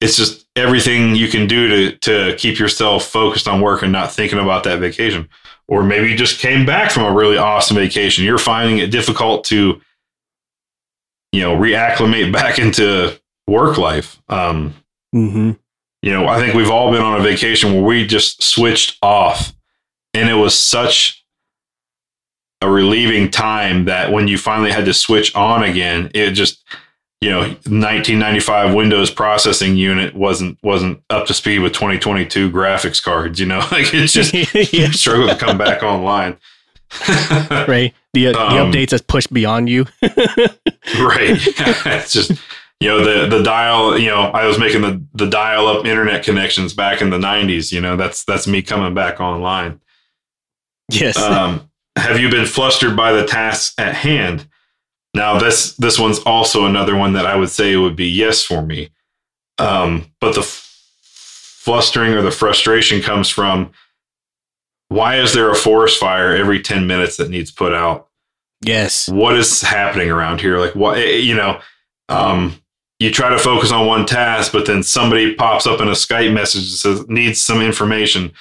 it's just everything you can do to to keep yourself focused on work and not thinking about that vacation? Or maybe you just came back from a really awesome vacation. You're finding it difficult to you know reacclimate back into work life um Mm-hmm. you know, I think we've all been on a vacation where we just switched off. And it was such a relieving time that when you finally had to switch on again, it just, you know, 1995 Windows processing unit wasn't wasn't up to speed with 2022 graphics cards, you know, like it's just yeah, struggled to come back online. right. The, uh, Um, the updates has pushed beyond you. right. it's just you know the the dial. You know, I was making the the dial up internet connections back in the '90s. You know, that's that's me coming back online. yes. Um, have you been flustered by the tasks at hand? Now this this one's also another one that I would say would be yes for me. Um, but the f- flustering or the frustration comes from why is there a forest fire every 10 minutes that needs put out? yes. what is happening around here? Like what eh, you know um you try to focus on one task but then somebody pops up in a skype message that says needs some information.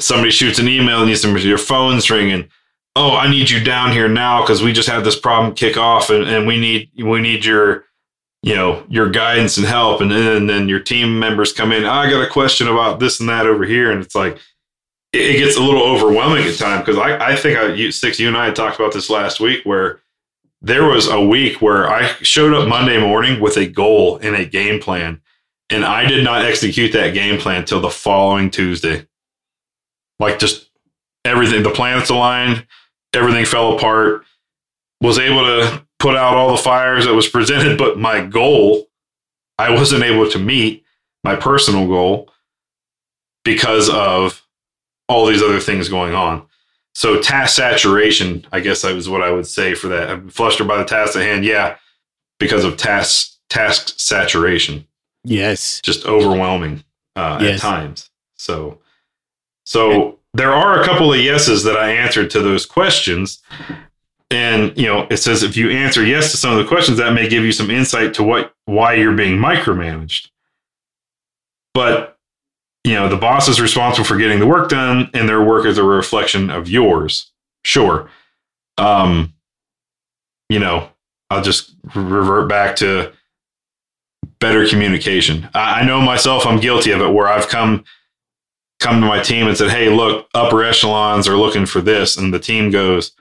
Somebody shoots an email needs some your phone's ringing. Oh i need you down here now because we just had this problem kick off and, and we need we need your you know your guidance and help. And then, and then your team members come in i got a question about this and that over here. And it's like it gets a little overwhelming at times because I, I think I, you, six you and I talked about this last week where there was a week where I showed up Monday morning with a goal and a game plan, and I did not execute that game plan until the following Tuesday. Like just everything, the planets aligned, everything fell apart. Was able to put out all the fires that was presented, but my goal, I wasn't able to meet my personal goal because of all these other things going on. So task saturation, I guess that was what I would say for that. I'm flustered by the task at hand. Yeah, because of task task saturation, Yes. just overwhelming uh, at times. So, so there are a couple of yeses that I answered to those questions, and you know it says if you answer yes to some of the questions, that may give you some insight to what why you're being micromanaged. But you know the boss is responsible for getting the work done and their work is a reflection of yours. Sure. Um you know i'll just revert back to better communication. I, I know myself i'm guilty of it where i've come come to my team and said hey look upper echelons are looking for this. And the team goes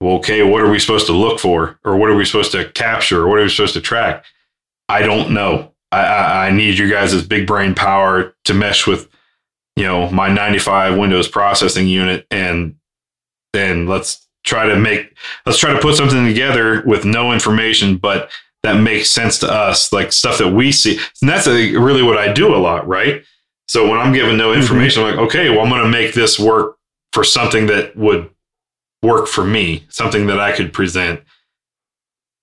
well okay what are we supposed to look for? Or what are we supposed to capture? Or what are we supposed to track? I don't know I, I, I need you guys' big brain power to mesh with, you know, my 95 Windows processing unit and then let's try to make let's try to put something together with no information, but that makes sense to us, like stuff that we see. And that's a, really what I do a lot, right? So when I'm given no mm-hmm. information, I'm like, okay, well, I'm going to make this work for something that would work for me, something that I could present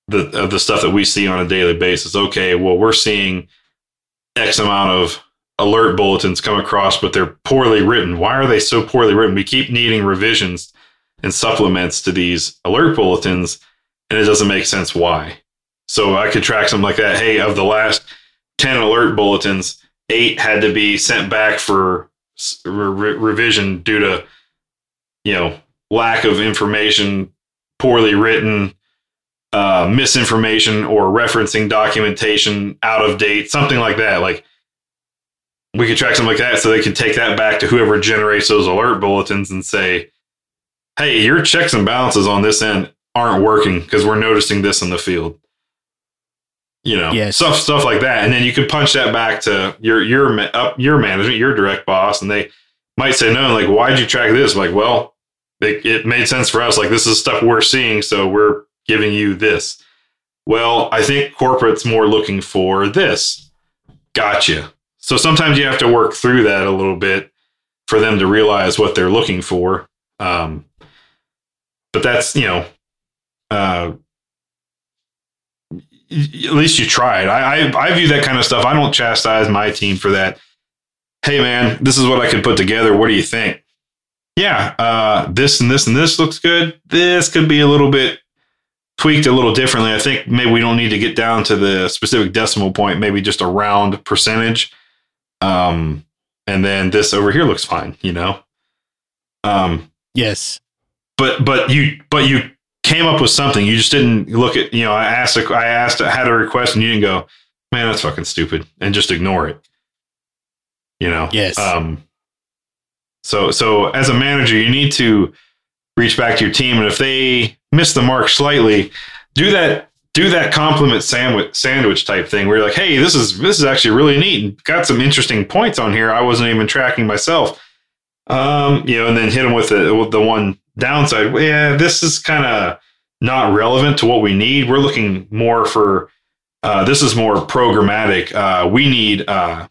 the of the stuff that we see on a daily basis. Okay, well, we're seeing X amount of alert bulletins come across, but they're poorly written. Why are they so poorly written? We keep needing revisions and supplements to these alert bulletins, and it doesn't make sense why. So I could track something like that. Hey, of the last 10 alert bulletins, eight had to be sent back for re- revision due to you know lack of information, poorly written, uh, misinformation, or referencing documentation out of date, something like that. Like we could track something like that, so they could take that back to whoever generates those alert bulletins and say, "Hey, your checks and balances on this end aren't working because we're noticing this in the field." you know, yes. stuff stuff like that, and then you could punch that back to your your up your management, your direct boss, and they might say no. Like, why'd you track this? like, well, it, it made sense for us. Like, this is stuff we're seeing, so we're giving you this. Well, I think corporate's more looking for this. Gotcha. So sometimes you have to work through that a little bit for them to realize what they're looking for. Um, but that's you know, uh, at least you tried. I, I, I view that kind of stuff. I don't chastise my team for that. Hey man, this is what I could put together. What do you think? Yeah, uh, this and this and this looks good. This could be a little bit tweaked a little differently. I think maybe we don't need to get down to the specific decimal point. Maybe just a round percentage. Um, and then this over here looks fine. You know. Um. Yes. But but you but you came up with something. You just didn't look at, you know, I asked, a, I asked, I had a request and you didn't go, man, that's fucking stupid and just ignore it. You know? Yes. Um, so, so as a manager, you need to reach back to your team. And if they miss the mark slightly, do that, do that compliment sandwich, sandwich type thing where you're like, Hey, this is, this is actually really neat and got some interesting points on here. I wasn't even tracking myself. Um, you know, and then hit them with the, with the one downside, yeah, this is kind of not relevant to what we need. We're looking more for uh, this is more programmatic. Uh, we need uh,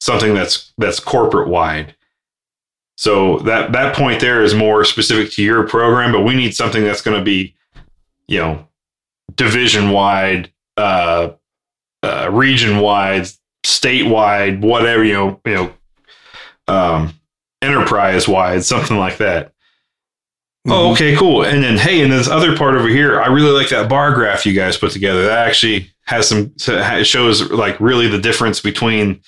something that's that's corporate wide. So that that point there is more specific to your program, but we need something that's going to be, you know, division wide, uh, uh, region wide, statewide, whatever you know, you know, um, enterprise wide, something like that. Oh, mm-hmm. Oh, okay, cool. And then, hey, and this other part over here, I really like that bar graph you guys put together. That actually has some, it shows like really the difference between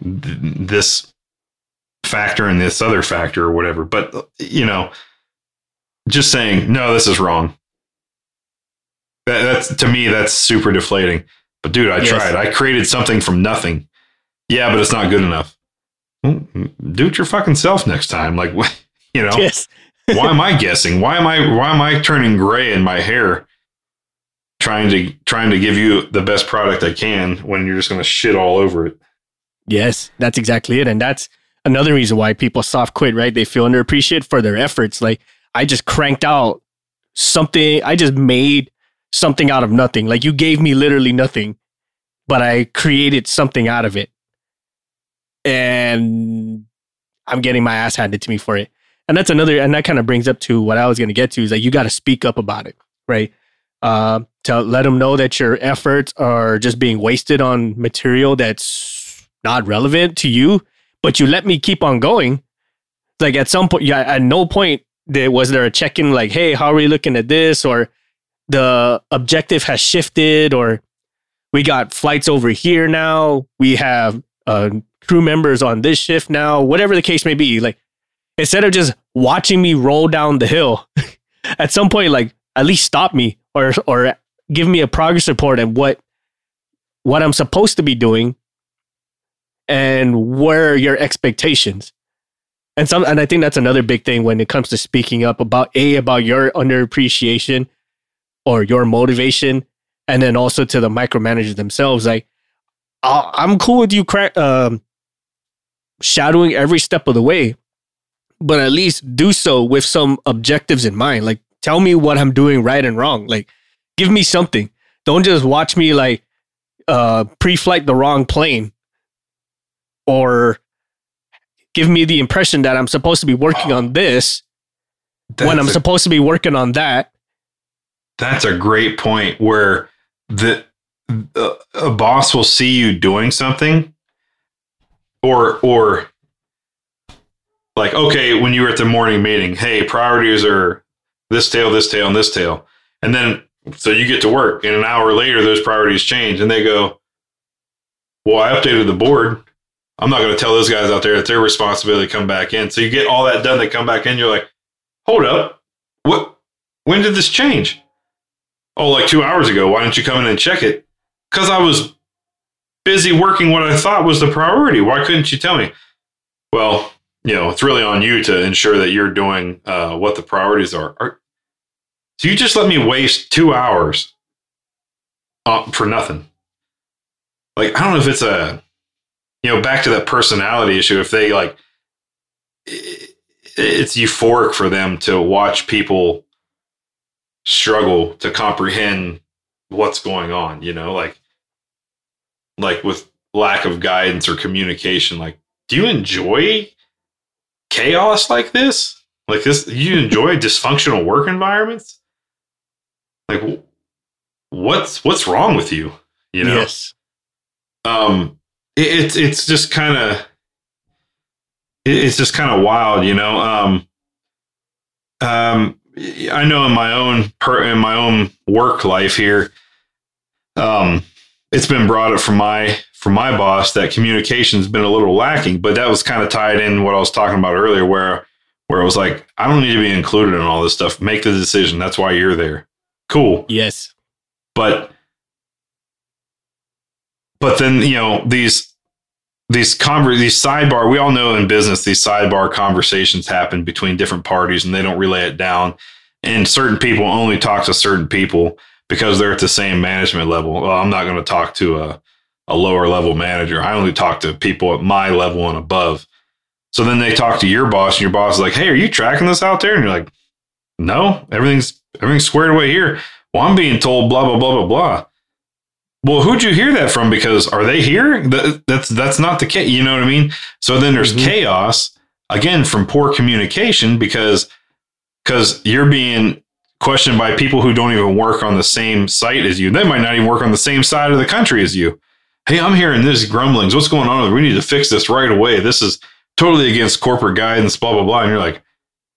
th- this factor and this other factor or whatever. But, you know, just saying, no, this is wrong. That, that's to me, that's super deflating. But dude, I yes. tried. I created something from nothing. Yeah, but it's not good enough. Do it your fucking self next time. Like, you know, yes why am I guessing? Why am I why am I turning gray in my hair trying to trying to give you the best product I can when you're just going to shit all over it? Yes, that's exactly it and that's another reason why people soft quit, right? They feel underappreciated for their efforts. Like I just cranked out something, I just made something out of nothing. Like you gave me literally nothing, but I created something out of it. And I'm getting my ass handed to me for it and that's another and that kind of brings up to what i was going to get to is that you got to speak up about it right uh, to let them know that your efforts are just being wasted on material that's not relevant to you but you let me keep on going. Like at some point yeah at no point was there a check-in like hey how are we looking at this? or the objective has shifted or we got flights over here now we have uh, crew members on this shift now whatever the case may be. Like instead of just watching me roll down the hill, at some point, like at least stop me or or give me a progress report and what what I'm supposed to be doing and where are your expectations. And some and I think that's another big thing when it comes to speaking up about a about your underappreciation or your motivation, and then also to the micromanagers themselves. Like, I'm cool with you cra- um, shadowing every step of the way, but at least do so with some objectives in mind. Like, tell me what I'm doing right and wrong. Like, give me something. Don't just watch me like uh, pre-flight the wrong plane or give me the impression that I'm supposed to be working on this that's when I'm a, supposed to be working on that. That's a great point where the uh, a boss will see you doing something or or like, okay, when you were at the morning meeting, hey, priorities are this tail, this tail, and this tail. And then so you get to work, and an hour later, those priorities change, and they go, Well, I updated the board. I'm not going to tell those guys out there that their responsibility to come back in. So you get all that done. They come back in. You're like, hold up. What? When did this change? Oh, like two hours ago. Why didn't you come in and check it? Because I was busy working what I thought was the priority. Why couldn't you tell me? Well, you know, it's really on you to ensure that you're doing uh, what the priorities are. are. So you just let me waste two hours uh, for nothing. Like, I don't know if it's a, you know, back to that personality issue. If they like, it's euphoric for them to watch people struggle to comprehend what's going on, you know, like, like with lack of guidance or communication. Like, do you enjoy chaos like this? Like this, you enjoy dysfunctional work environments? Like, what's what's wrong with you? You know? Yes. Um, it, it's it's just kind of it, it's just kind of wild, you know. Um, um, I know in my own per, in my own work life here, um, it's been brought up from my from my boss that communication's been a little lacking, but that was kind of tied in what I was talking about earlier, where where it was like, I don't need to be included in all this stuff. Make the decision. That's why you're there. Cool. Yes. But but then you know these these conver- these sidebar we all know in business these sidebar conversations happen between different parties and they don't relay it down. And certain people only talk to certain people because they're at the same management level. Well i'm not going to talk to a, a lower level manager. I only talk to people at my level and above. So then they talk to your boss and your boss is like hey are you tracking this out there? And you're like no everything's everything's squared away here. Well i'm being told blah blah blah blah blah well, who'd you hear that from? Because are they here? That, that's that's not the case. You know what I mean? So then there's mm-hmm. chaos again from poor communication because because you're being questioned by people who don't even work on the same site as you. They might not even work on the same side of the country as you. Hey, I'm hearing this grumblings. What's going on? We need to fix this right away. This is totally against corporate guidance. Blah blah blah. And you're like,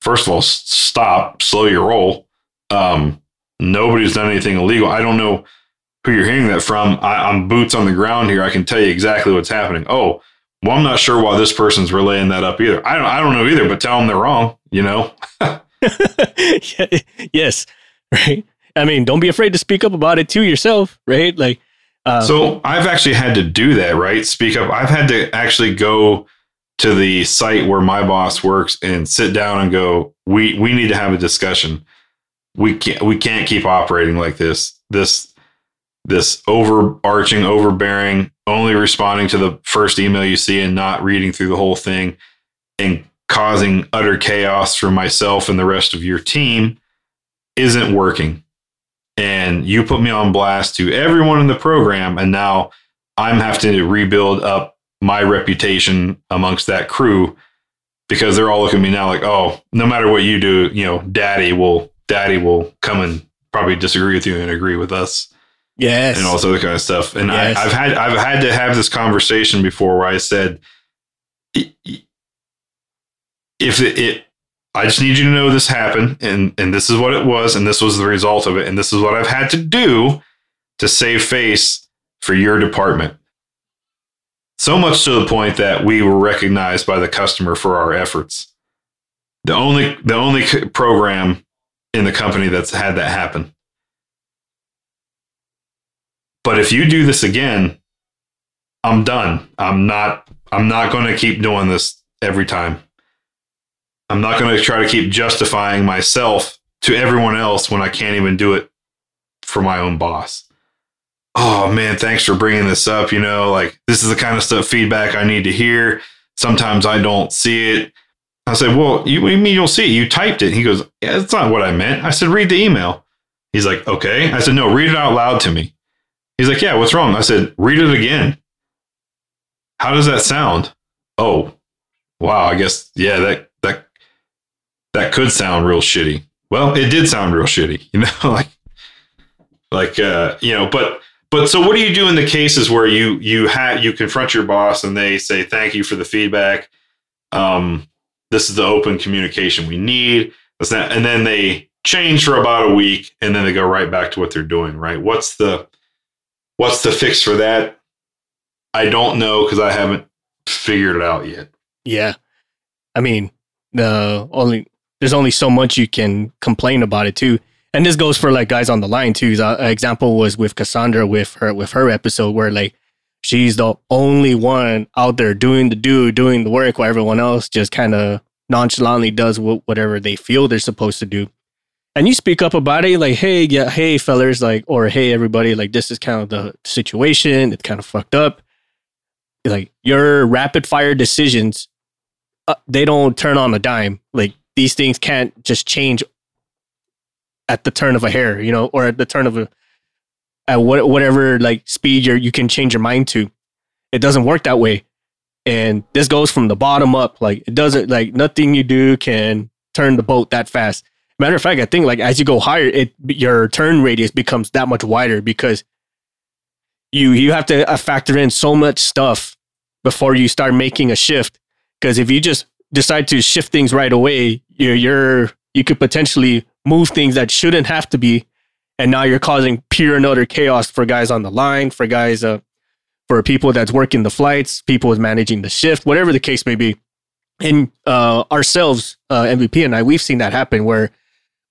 first of all, stop, slow your roll. Um, nobody's done anything illegal. I don't know who you're hearing that from. I, am boots on the ground here. I can tell you exactly what's happening. Oh, well, I'm not sure why this person's relaying that up either. I don't. I don't know either. But tell them they're wrong. You know. yes. Right. I mean, don't be afraid to speak up about it to yourself. Right. Like. Uh, so I've actually had to do that. Right. Speak up. I've had to actually go to the site where my boss works and sit down and go. We we need to have a discussion. We can't we can't keep operating like this. This this overarching, overbearing, only responding to the first email you see and not reading through the whole thing and causing utter chaos for myself and the rest of your team isn't working. And you put me on blast to everyone in the program. And now I'm having to rebuild up my reputation amongst that crew because they're all looking at me now like, oh, no matter what you do, you know, daddy will daddy will come and probably disagree with you and agree with us. Yes. And all this other kind of stuff. And yes. I, have had I've had to have this conversation before where I said if it, it I just need you to know this happened and and this is what it was and this was the result of it and this is what I've had to do to save face for your department. So much to the point that we were recognized by the customer for our efforts. The only the only program in the company that's had that happen. But if you do this again, I'm done. I'm not I'm not going to keep doing this every time. I'm not going to try to keep justifying myself to everyone else when I can't even do it for my own boss. Oh man, thanks for bringing this up. You know, like this is the kind of stuff feedback I need to hear. Sometimes I don't see it. I said, "Well, you, you mean you'll see it? You typed it." He goes, "Yeah, that's not what I meant." I said, "Read the email." He's like, "Okay." I said, "No, read it out loud to me." He's like, Yeah, what's wrong? I said, Read it again. How does that sound? Oh, wow. I guess, yeah, that, that, that could sound real shitty. Well, it did sound real shitty, you know, like, like, uh, you know, but, but so what do you do in the cases where you, you have, you confront your boss and they say, thank you for the feedback. Um, this is the open communication we need. That's that. And then they change for about a week and then they go right back to what they're doing, right? What's the, What's the fix for that? I don't know because I haven't figured it out yet. Yeah. I mean, the only there's only so much you can complain about it too. And this goes for like guys on the line too. An example was with Cassandra with her with her episode where like she's the only one out there doing the do, doing the work while everyone else just kind of nonchalantly does whatever they feel they're supposed to do. And you speak up about it, like, hey, yeah, hey, fellas, like, or hey, everybody, like, this is kind of the situation. It's kind of fucked up. Like, your rapid fire decisions, uh, they don't turn on a dime. Like, these things can't just change at the turn of a hair, you know, or at the turn of a, at what, whatever like speed you're, you can change your mind to. It doesn't work that way. And this goes from the bottom up. Like it doesn't like nothing you do can turn the boat that fast. Matter of fact, I think like as you go higher, it your turn radius becomes that much wider because you you have to uh, factor in so much stuff before you start making a shift. Because if you just decide to shift things right away, you're you're you could potentially move things that shouldn't have to be, and now you're causing pure and utter chaos for guys on the line, for guys uh, for people that's working the flights, people is managing the shift, whatever the case may be. And uh, ourselves, uh, MVP and I, we've seen that happen where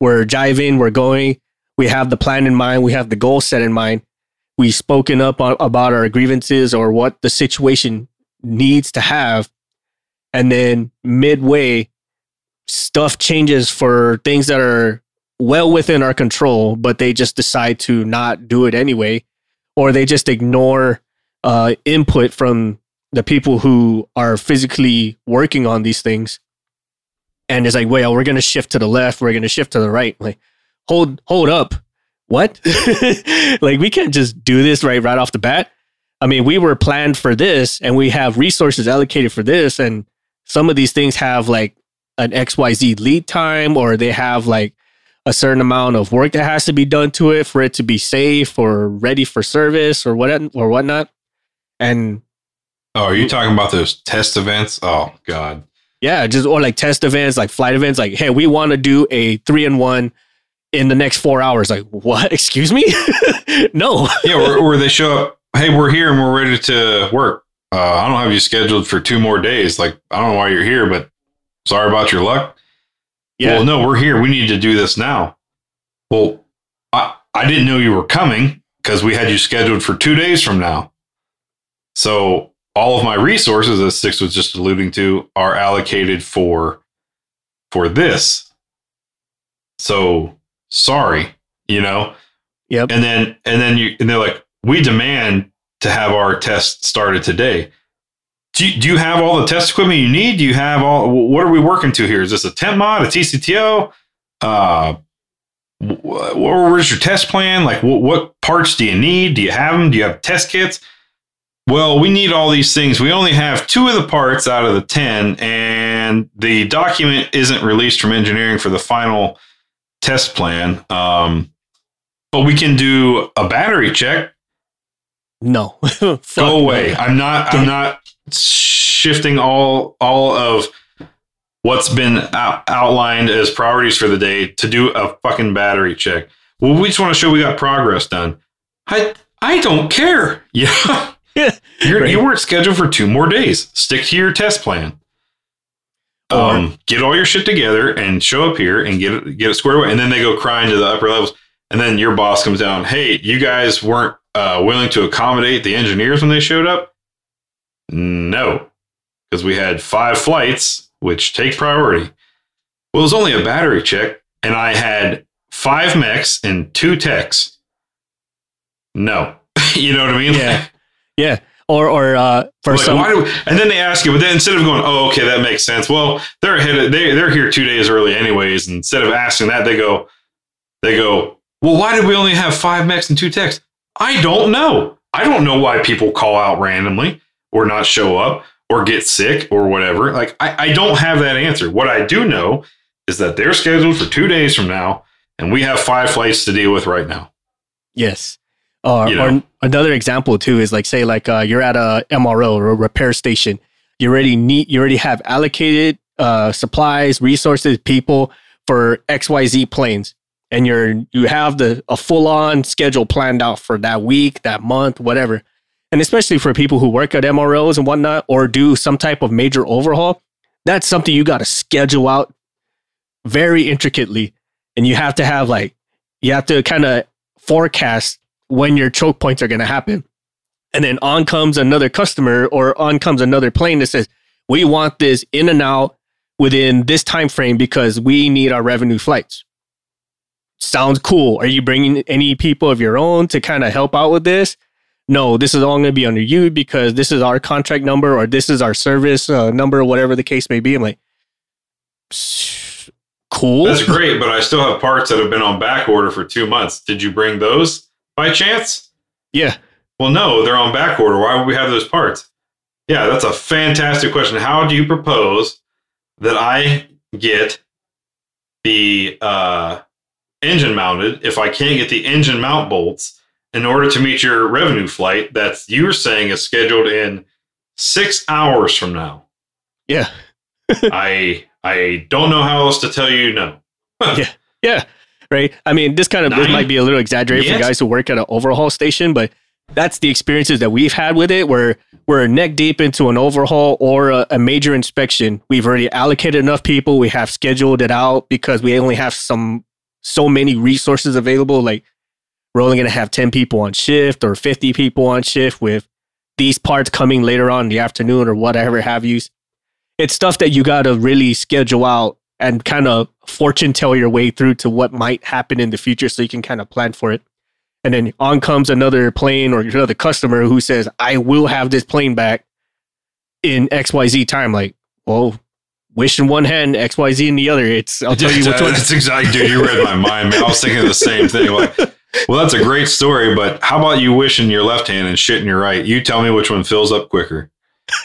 we're jiving, we're going, we have the plan in mind, we have the goal set in mind. We've spoken up about our grievances or what the situation needs to have. And then midway, stuff changes for things that are well within our control, but they just decide to not do it anyway, or they just ignore uh, input from the people who are physically working on these things. And it's like, well, we're going to shift to the left. We're going to shift to the right. Like, hold, hold up. What? like, we can't just do this right, right off the bat. I mean, we were planned for this and we have resources allocated for this. And some of these things have like an XYZ lead time or they have like a certain amount of work that has to be done to it for it to be safe or ready for service or what or whatnot. And oh, are you talking about those test events? Oh God. Yeah, just or like test events, like flight events, like, hey, we want to do a three and one in the next four hours. Like, what? Excuse me? no. yeah, where, where, they show up, hey, we're here and we're ready to work. Uh, I don't have you scheduled for two more days. Like, I don't know why you're here, but sorry about your luck. Yeah. Well, no, we're here. We need to do this now. Well, I, I didn't know you were coming because we had you scheduled for two days from now. So all of my resources, as Six was just alluding to, are allocated for for this. So sorry, you know. Yep. And then and then you and they're like, we demand to have our test started today. Do you, do you have all the test equipment you need? Do you have all? What are we working to here? Is this a temp mod, a TCTO? Uh, where's your test plan? Like, what, what parts do you need? Do you have them? Do you have test kits? Well, we need all these things. We only have two of the parts out of the 10, and the document isn't released from engineering for the final test plan. Um, but we can do a battery check. No. Go away. I'm not I'm not shifting all all of what's been out, outlined as priorities for the day to do a fucking battery check. Well, we just want to show we got progress done. I I don't care. Yeah. You're, You weren't scheduled for two more days. Stick to your test plan. Um, get all your shit together and show up here and get it get it squared away. And then they go crying to the upper levels. And then your boss comes down. Hey, you guys weren't uh, willing to accommodate the engineers when they showed up. No, because we had five flights, which take priority. Well, it was only a battery check, and I had five mechs and two techs. No, you know what I mean? Yeah. Yeah. Or, or uh, for some, we, and then they ask you, but then instead of going, "Oh, okay, that makes sense." Well, they're ahead. Of, they they're here two days early, anyways. And instead of asking that, they go, they go, "Well, why did we only have five mechs and two techs?" I don't know. I don't know why people call out randomly or not show up or get sick or whatever. Like I, I don't have that answer. What I do know is that they're scheduled for two days from now, and we have five flights to deal with right now. Yes. Uh, you know? Or another example too is like say like uh, you're at a MRO or a repair station. You already need you already have allocated uh, supplies, resources, people for XYZ planes, and you're you have the a full on schedule planned out for that week, that month, whatever. and especially for people who work at MROs and whatnot, or do some type of major overhaul, that's something you got to schedule out very intricately, and you have to have like you have to kind of forecast when your choke points are going to happen. And then on comes another customer or on comes another plane that says, "We want this in and out within this time frame because we need our revenue flights." Sounds cool. Are you bringing any people of your own to kind of help out with this? No, this is all going to be under you because this is our contract number or this is our service uh, number, whatever the case may be. I'm like, cool. That's great, but I still have parts that have been on back order for two months. Did you bring those by chance? Yeah. Well, no, they're on back order. Why would we have those parts? Yeah, that's a fantastic question. How do you propose that I get the uh, engine mounted if I can't get the engine mount bolts in order to meet your revenue flight that's you're saying is scheduled in six hours from now? Yeah. I I don't know how else to tell you no. yeah. Yeah. Right. I mean, this kind of this might be a little exaggerated yes. for guys who work at an overhaul station, but that's the experiences that we've had with it where we're neck deep into an overhaul or a, a, major inspection. We've already allocated enough people. We have scheduled it out because we only have some so many resources available. Like we're only going to have 10 people on shift or 50 people on shift with these parts coming later on in the afternoon or whatever have you it's stuff that you got to really schedule out and kind of fortune tell your way through to what might happen in the future so you can kind of plan for it. And then on comes another plane or another customer who says, I will have this plane back in XYZ time. Like, well, wish in one hand, XYZ in the other. It's, I'll tell you which one. That's exactly, dude, you read my mind, man. I was thinking the same thing. Like, well, that's a great story, but how about you wish in your left hand and shit in your right? You tell me which one fills up quicker.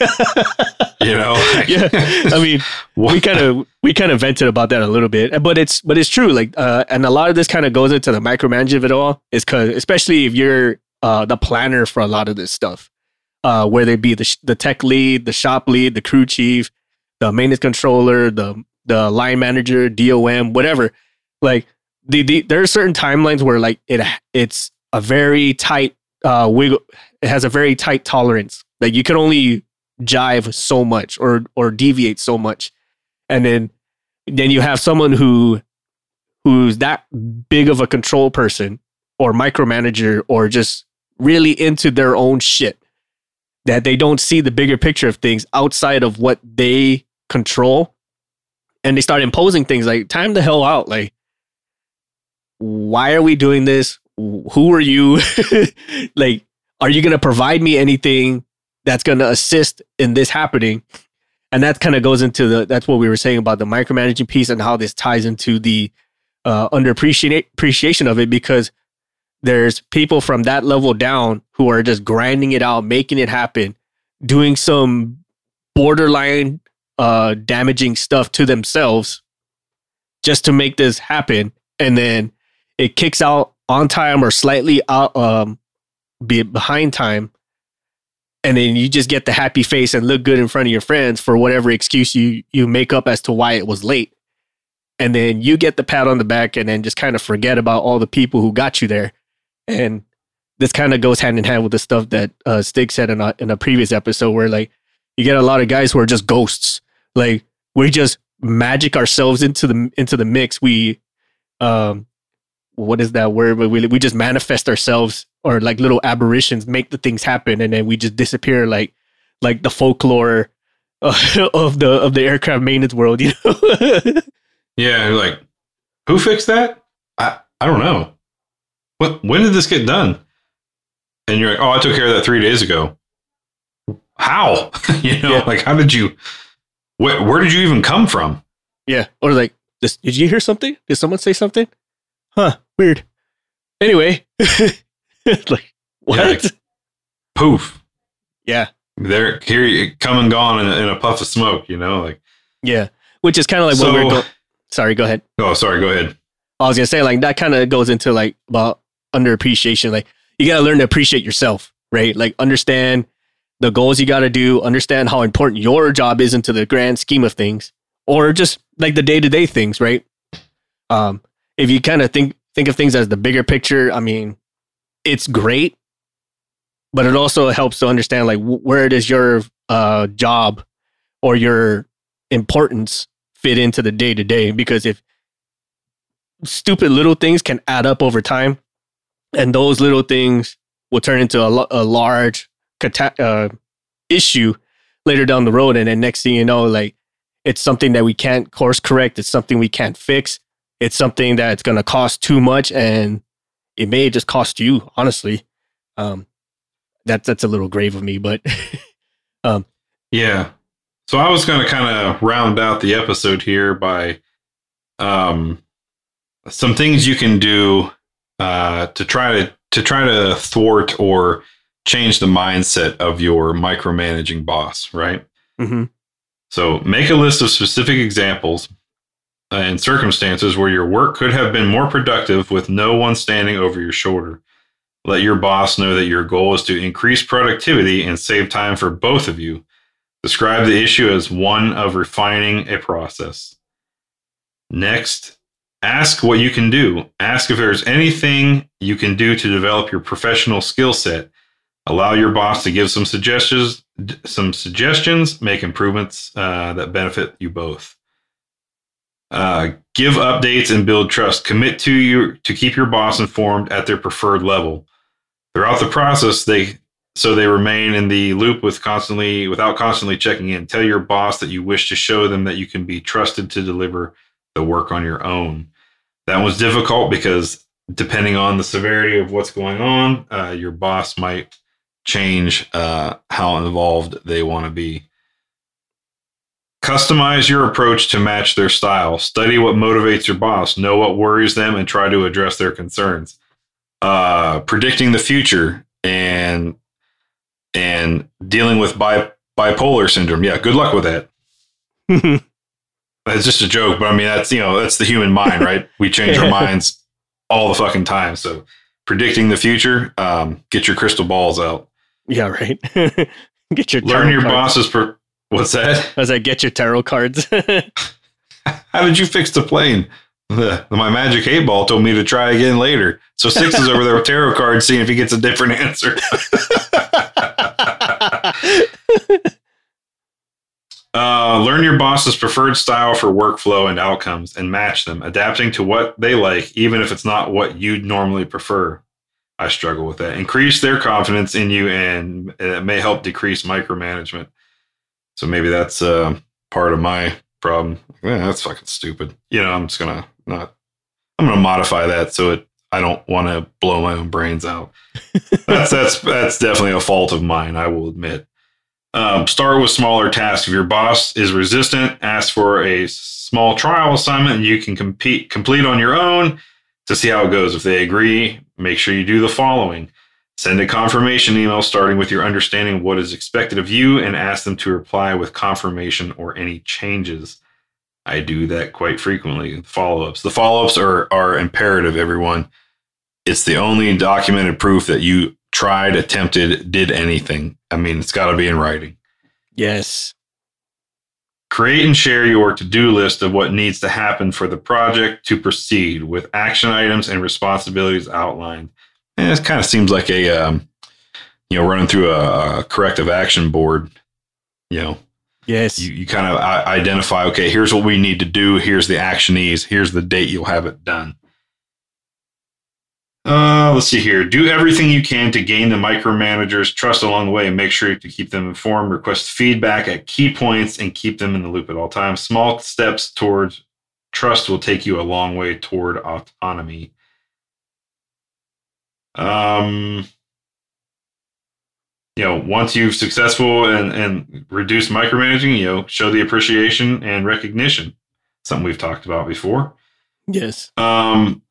you know? Yeah. I mean we kind of we kind of vented about that a little bit but it's but it's true like uh and a lot of this kind of goes into the micromanaging of it all is because especially if you're uh the planner for a lot of this stuff uh whether it be the, the tech lead the shop lead the crew chief the maintenance controller the the line manager dom whatever. Like the, the there are certain timelines where like it it's a very tight uh wiggle it has a very tight tolerance. Like you can only jive so much or or deviate so much. And then then you have someone who who's that big of a control person or micromanager or just really into their own shit that they don't see the bigger picture of things outside of what they control. And they start imposing things like time the hell out. Like why are we doing this? Who are you? Like are you going to provide me anything that's going to assist in this happening. And that kind of goes into the that's what we were saying about the micromanaging piece and how this ties into the uh, underappreciation appreciation of it because there's people from that level down who are just grinding it out, making it happen, doing some borderline uh, damaging stuff to themselves just to make this happen, and then it kicks out on time or slightly out um, be behind time and then you just get the happy face and look good in front of your friends for whatever excuse you you make up as to why it was late. And then you get the pat on the back and then just kind of forget about all the people who got you there. And this kind of goes hand in hand with the stuff that uh, Stig said in a, in a previous episode where like you get a lot of guys who are just ghosts. Like we just magic ourselves into the into the mix. We um what is that word? We we just manifest ourselves or like little aberrations, make the things happen, and then we just disappear like like the folklore of the of the aircraft maintenance world. You know? yeah, like who fixed that? I I don't know. What when did this get done? And you're like, oh, I took care of that three days ago. How? you know, yeah. like how did you? Where, where did you even come from? Yeah, or like, did you hear something? Did someone say something? Huh, weird. Anyway, like what? Yeah, like, poof. Yeah. They're here, come and gone in, in, a puff of smoke. You know, like yeah, which is kind of like so, what we're. Go- sorry, go ahead. Oh, sorry, go ahead. I was gonna say like that kind of goes into like about underappreciation. Like you gotta learn to appreciate yourself, right? Like understand the goals you gotta do, understand how important your job is into the grand scheme of things, or just like the day to day things, right? Um, if you kind of think think of things as the bigger picture, I mean, it's great but it also helps to understand like where does your uh, job or your importance fit into the day to day because if stupid little things can add up over time and those little things will turn into a, a large cata- uh, issue later down the road and then next thing you know like it's something that we can't course correct it's something we can't fix it's something that's going to cost too much and it may just cost you honestly. Um that's that's a little grave of me but um yeah. So i was going to kind of round out the episode here by um some things you can do uh to try to to try to thwart or change the mindset of your micromanaging boss right? Mm-hmm. so make a list of specific examples and circumstances where your work could have been more productive with no one standing over your shoulder. Let your boss know that your goal is to increase productivity and save time for both of you. Describe the issue as one of refining a process. Next, ask what you can do. Ask if there's anything you can do to develop your professional skill set. Allow your boss to give some suggestions, some suggestions, make improvements uh, that benefit you both. Uh, give updates and build trust. Commit to you to keep your boss informed at their preferred level. Throughout the process, they so they remain in the loop with constantly without constantly checking in. Tell your boss that you wish to show them that you can be trusted to deliver the work on your own. That was difficult because depending on the severity of what's going on, uh, your boss might change uh, how involved they want to be. Customize your approach to match their style. Study what motivates your boss. Know what worries them and try to address their concerns. Uh, predicting the future and and dealing with bi- bipolar syndrome. Yeah, good luck with that. it's just a joke, but I mean that's you know that's the human mind, right? We change our minds all the fucking time. So predicting the future, um, get your crystal balls out. Yeah, right. get your learn your boss's per- What's that? As I get your tarot cards. How did you fix the plane? The, my magic eight ball told me to try again later. So six is over there with tarot cards, seeing if he gets a different answer. uh, learn your boss's preferred style for workflow and outcomes, and match them, adapting to what they like, even if it's not what you'd normally prefer. I struggle with that. Increase their confidence in you, and it may help decrease micromanagement. So maybe that's uh, part of my problem. That's fucking stupid. You know, I'm just gonna not. I'm gonna modify that so it. I don't want to blow my own brains out. that's that's that's definitely a fault of mine. I will admit. Um, start with smaller tasks. If your boss is resistant, ask for a small trial assignment and you can compete complete on your own to see how it goes. If they agree, make sure you do the following. Send a confirmation email starting with your understanding of what is expected of you and ask them to reply with confirmation or any changes. I do that quite frequently. Follow ups. The follow ups are, are imperative, everyone. It's the only documented proof that you tried, attempted, did anything. I mean, it's got to be in writing. Yes. Create and share your to do list of what needs to happen for the project to proceed with action items and responsibilities outlined. It kind of seems like a, um, you know, running through a, a, corrective action board. You know, yes, you, you kind of identify. Okay, here's what we need to do. Here's the action actionees. Here's the date you'll have it done. Uh, let's see here. Do everything you can to gain the micromanagers' trust along the way. and Make sure to keep them informed. Request feedback at key points and keep them in the loop at all times. Small steps towards trust will take you a long way toward autonomy. Um, you know, once you've successful and, and reduced micromanaging, you know, show the appreciation and recognition. Something we've talked about before. Yes. Um,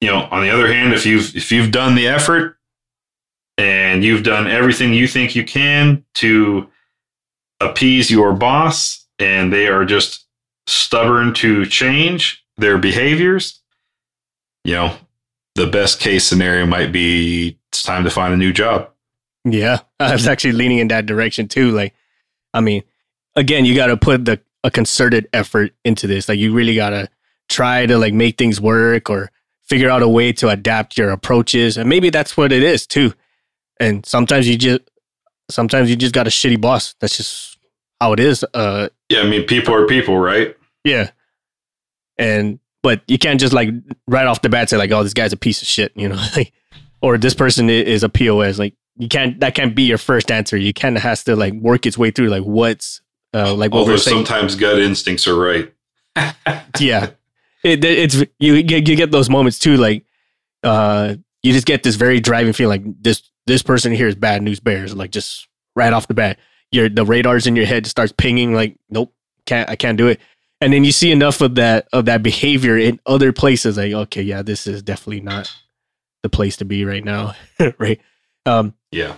you know, on the other hand, if you've if you've done the effort and you've done everything you think you can to appease your boss and they are just stubborn to change their behaviors, you know, the best case scenario might be it's time to find a new job. Yeah, I was actually leaning in that direction too. Like, I mean, again, you got to put the a concerted effort into this. Like, you really got to try to like make things work or figure out a way to adapt your approaches, and maybe that's what it is too. And sometimes you just sometimes you just got a shitty boss. That's just how it is. Uh Yeah, I mean, people are people, right? yeah. And but you can't just like right off the bat say like, oh, this guy's a piece of shit, you know, like, or this person is a pos. Like you can't that can't be your first answer. You kind of has to like work its way through like what's uh like what Although sometimes gut instincts are right. yeah it, it's you get you get those moments too like uh you just get this very driving feeling like this this person here is bad news bears like just right off the bat your the radars in your head starts pinging like nope can't i can't do it and then you see enough of that of that behavior in other places like okay yeah this is definitely not the place to be right now right um Yeah.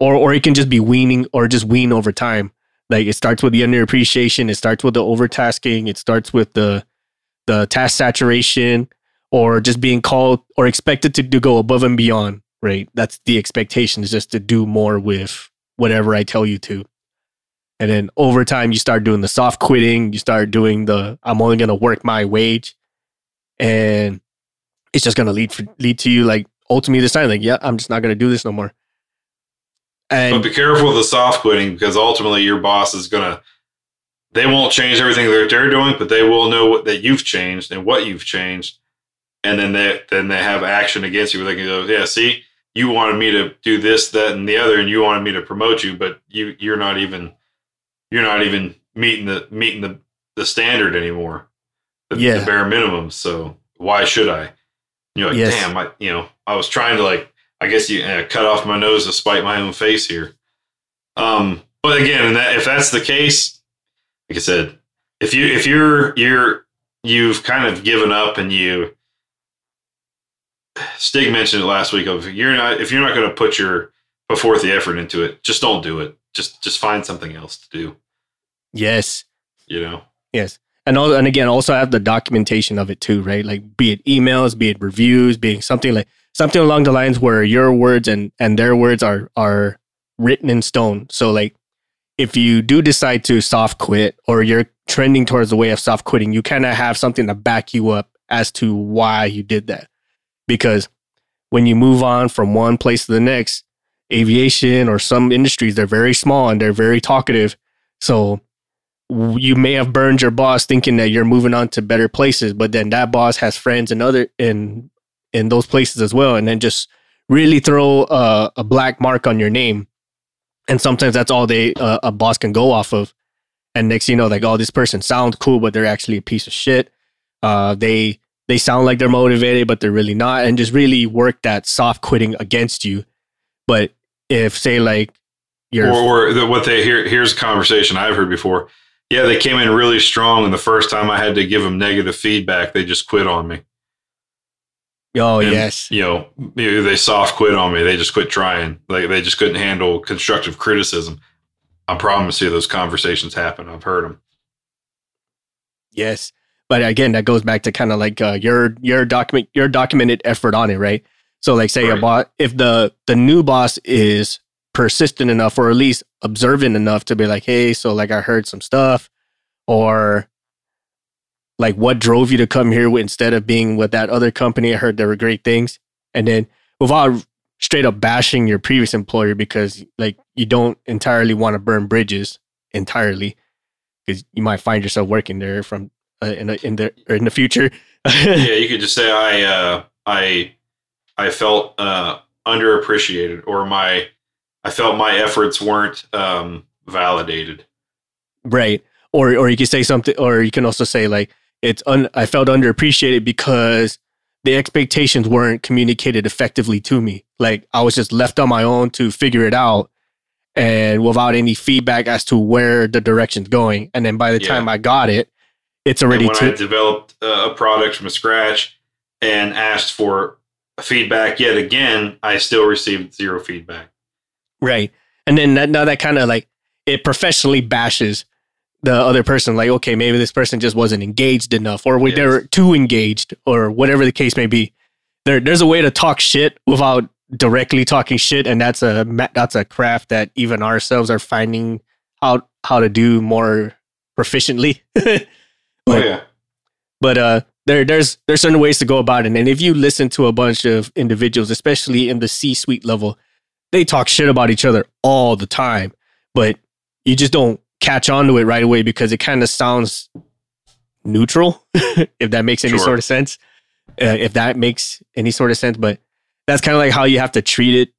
or or it can just be weaning or just wean over time. Like it starts with the underappreciation, it starts with the overtasking, it starts with the the task saturation, or just being called or expected to, to go above and beyond. Right, that's the expectation is just to do more with whatever I tell you to. And then over time, you start doing the soft quitting. You start doing the I'm only gonna work my wage, and it's just gonna lead for, lead to you like ultimately deciding like, yeah, I'm just not gonna do this no more. But And be careful with the soft quitting because ultimately your boss is gonna. They won't change everything that they're doing, but they will know what, that you've changed and what you've changed, and then they then they have action against you. Where they can go, yeah, see, you wanted me to do this, that, and the other, and you wanted me to promote you, but you you're not even you're not even meeting the meeting the the standard anymore, the, Yeah. the bare minimum. So why should I? You're like, Yes. damn, I you know I was trying to like I guess you uh, cut off my nose to spite my own face here. Um, but again, and that, if that's the case, like I said, if you if you're you're you've kind of given up and you Stig mentioned it last week of you're not if you're not going to put your put forth the effort into it, just don't do it. Just just find something else to do. yes, You know. Yes. And all, and again, also have the documentation of it too, right? Like be it emails, be it reviews, being something like something along the lines where your words and and their words are are written in stone. So like if you do decide to soft quit or you're trending towards the way of soft quitting, you kind of have something to back you up as to why you did that. Because when you move on from one place to the next, aviation or some industries, they're very small and they're very talkative. So you may have burned your boss thinking that you're moving on to better places, but then that boss has friends in other in in those places as well, and then just really throw a, a black mark on your name. And sometimes that's all they uh, a boss can go off of. And next, you know, like, oh, this person sounds cool, but they're actually a piece of shit. Uh, they they sound like they're motivated, but they're really not, and just really work that soft quitting against you. But if say like you're Or, or the, what they hear here's a conversation I've heard before. Yeah, they came in really strong, and the first time I had to give them negative feedback, they just quit on me. oh And, yes You know, they soft quit on me. They just quit trying. Like they just couldn't handle constructive criticism. I promise you, those conversations happen. I've heard them. Yes, but again, that goes back to kind of like uh, your your document your documented effort on it, right? So, like, say a boss, if the the new boss is persistent enough, or at least observant enough to be like, hey, so like I heard some stuff, or like what drove you to come here instead of being with that other company? I heard there were great things, and then without straight up bashing your previous employer because like you don't entirely want to burn bridges entirely because you might find yourself working there from uh, in the in the or in the future. yeah, you could just say I uh, I I felt uh, underappreciated, or my I felt my efforts weren't um, validated. right. Or or you can say something, or you can also say like it's un, I felt underappreciated because the expectations weren't communicated effectively to me. Like I was just left on my own to figure it out, and without any feedback as to where the direction's going. And then by the Yeah. time I got it, it's And already when I developed uh, a product from scratch and asked for feedback yet again, I still received zero feedback. Right. And then that, now that kind of like it professionally bashes the other person. Like, okay, maybe this person just wasn't engaged enough, or we- they Yes. were too engaged, or whatever the case may be. There, there's a way to talk shit without directly talking shit, and that's a that's a craft that even ourselves are finding how how to do more proficiently. Oh yeah, but uh there there's there's certain ways to go about it and if you listen to a bunch of individuals especially in the c-suite level they talk shit about each other all the time, but you just don't catch on to it right away because it kind of sounds neutral, if that makes any Sure. sort of sense. Uh, if that makes any sort of sense, but that's kind of like how you have to treat it.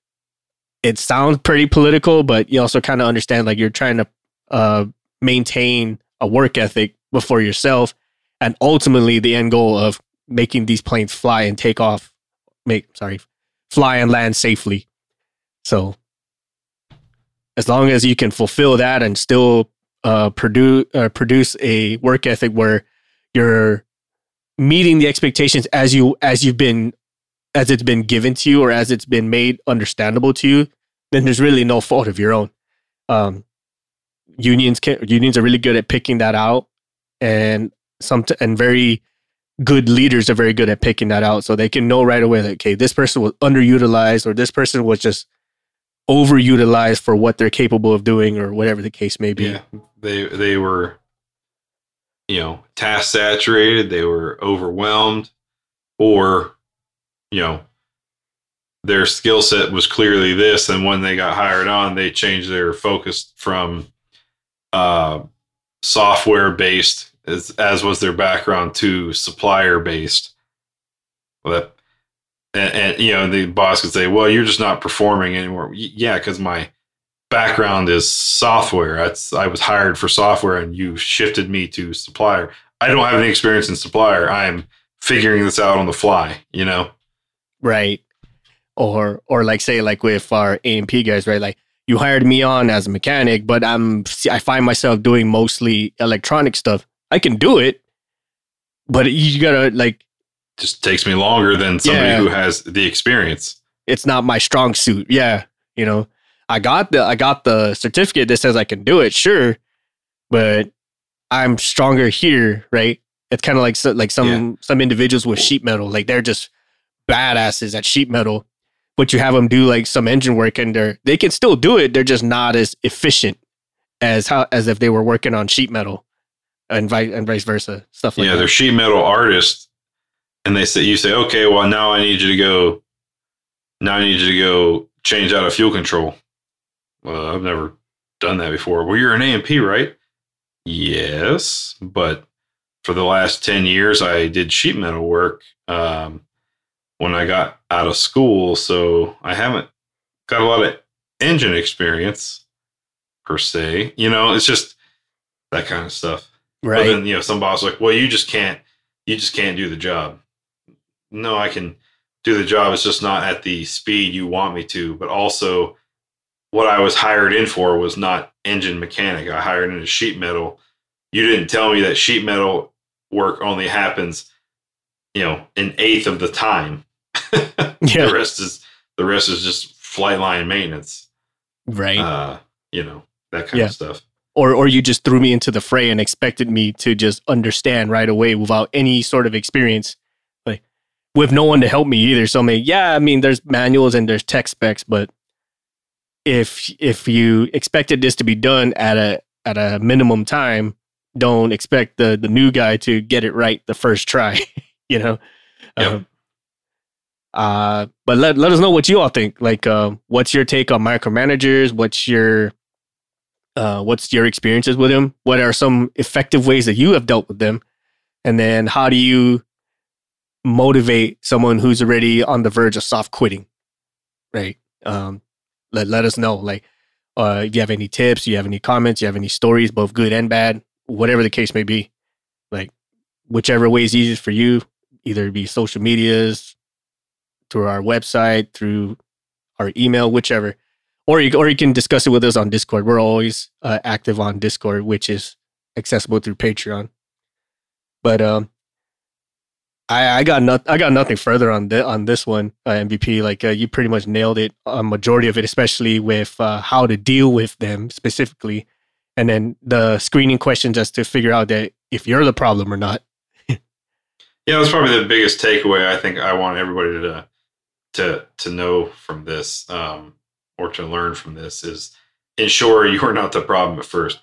It sounds pretty political, but you also kind of understand like you're trying to uh, maintain a work ethic before yourself, and ultimately the end goal of making these planes fly and take off, make sorry, fly and land safely. So as long as you can fulfill that and still uh, produce uh, produce a work ethic where you're meeting the expectations as you as you've been as it's been given to you or as it's been made understandable to you, then there's really no fault of your own. Um, unions can unions are really good at picking that out, and some and very good leaders are very good at picking that out, so they can know right away that okay, this person was underutilized or this person was just overutilized for what they're capable of doing or whatever the case may be. Yeah, they they were, you know, task saturated. They were overwhelmed, or, you know, their skill set was clearly this, and when they got hired on, they changed their focus from uh, software based, as as was their background, to supplier based. That and, and you know the boss could say, "Well, you're just not performing anymore." Yeah, because my background is software. That's I was hired for software, and you shifted me to supplier. I don't have any experience in supplier. I'm figuring this out on the fly. You know, right or or like say like with our A&P guys right like you hired me on as a mechanic but i'm i find myself doing mostly electronic stuff i can do it but you gotta like just takes me longer than somebody Yeah. who has the experience. it's not my strong suit yeah you know i got the i got the certificate that says i can do it sure but i'm stronger here right it's kind of like so- like some some individuals with sheet metal like they're just badasses at sheet metal but you have them do like some engine work and they're they can still do it they're just not as efficient as how as if they were working on sheet metal and vice and vice versa stuff like yeah, that they're sheet metal artists, and they say you say, okay, well now I need you to go. Now I need you to go change out a fuel control. Well, I've never done that before. Well, you're an A&P, right? Yes, but for the last ten years, I did sheet metal work um, when I got out of school, so I haven't got a lot of engine experience per se. You know, it's just that kind of stuff. But right then you know, some boss like, well, you just can't, you just can't do the job. No, I can do the job. It's just not at the speed you want me to. But also, what I was hired in for was not engine mechanic. I hired into sheet metal. You didn't tell me that sheet metal work only happens, you know, an eighth of the time. yeah The rest is the rest is just flight line maintenance. right Uh, you know, that kind Yeah. of stuff. Or or you just threw me into the fray and expected me to just understand right away without any sort of experience like with no one to help me either. So i mean yeah i mean there's manuals and there's tech specs but if if you expected this to be done at a at a minimum time don't expect the the new guy to get it right the first try you know? Yep. Um, uh but let, let us know what you all think. Like uh, what's your take on micromanagers? What's your uh, what's your experiences with them? What are some effective ways that you have dealt with them? And then how do you motivate someone who's already on the verge of soft quitting? Right. Um, let, let us know. Like, uh, you have any tips? You have any comments? You have any stories, both good and bad? Whatever the case may be. Like, whichever way is easiest for you, either it be social medias, through our website, through our email, whichever or you or you can discuss it with us on Discord. We're always uh, active on Discord, which is accessible through Patreon. But um, I I got not I got nothing further on the on this one uh, MVP. Like uh, you pretty much nailed it. A majority of it, especially with uh, how to deal with them specifically, and then the screening questions as to figure out that if you're the problem or not. Yeah, that's probably the biggest takeaway. I think I want everybody to to to know from this, um, or to learn from this is ensure you are not the problem at first.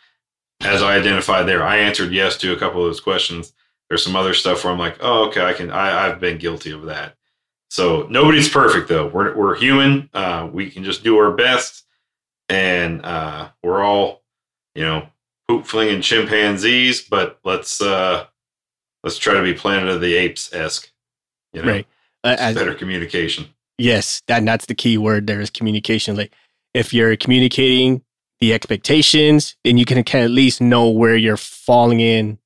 As I identified there, I answered yes to a couple of those questions. There's some other stuff where I'm like, oh, okay, I can. I, I've been guilty of that. So nobody's perfect though. We're we're human. Uh, we can just do our best, and uh, we're all, you know, poop flinging chimpanzees. But let's uh, let's try to be Planet of the Apes esque. You know, Right. Better communication. Yes, that, that's the key word there is communication. Like if you're communicating the expectations, then you can, can at least know where you're falling in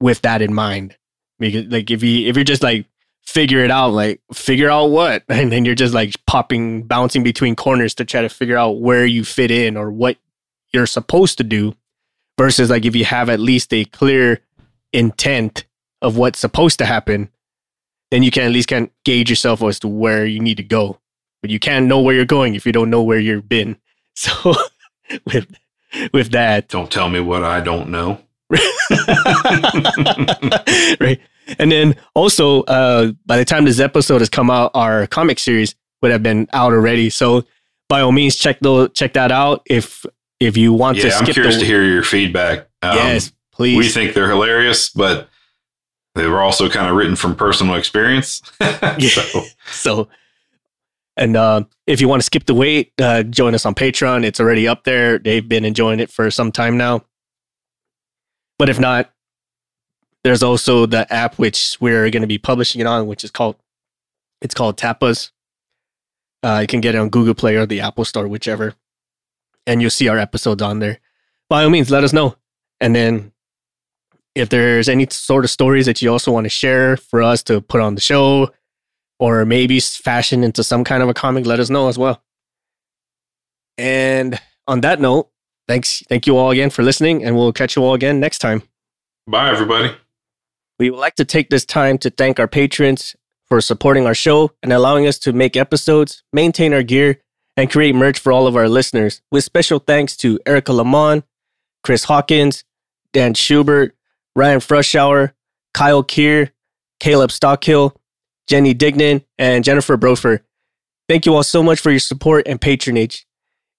with that in mind. Because like if you if you're just like figure it out, like figure out what, and then you're just like popping, bouncing between corners to try to figure out where you fit in or what you're supposed to do, versus like if you have at least a clear intent of what's supposed to happen, then you can at least can gauge yourself as to where you need to go. But you can't know where you're going if you don't know where you've been. So with with that, Don't tell me what I don't know. right? And then also, uh, by the time this episode has come out, our comic series would have been out already. So by all means, check those check that out. If if you want to Yeah, I'm curious the to hear your feedback. Um, yes, please. we think they're hilarious, but they were also kind of written from personal experience. so, so and uh, if you want to skip the wait uh, join us on patreon. It's already up there. They've been enjoying it for some time now. But if not there's also the app which we're going to be publishing it on which is called it's called tapas. Uh, you can get it on google play or the apple store whichever. And you'll see our episodes on there. By all means let us know. And then if there's any sort of stories that you also want to share for us to put on the show or maybe fashion into some kind of a comic, let us know as well. And on that note, thanks, thank you all again for listening, and we'll catch you all again next time. bye, everybody. We would like to take this time to thank our patrons for supporting our show and allowing us to make episodes, maintain our gear, and create merch for all of our listeners. With special thanks to Erica Lamont, Chris Hawkins, Dan Schubert, Ryan Frushauer, Kyle Keir, Caleb Stockhill, Jenny Dignan, and Jennifer Brofer. Thank you all so much for your support and patronage.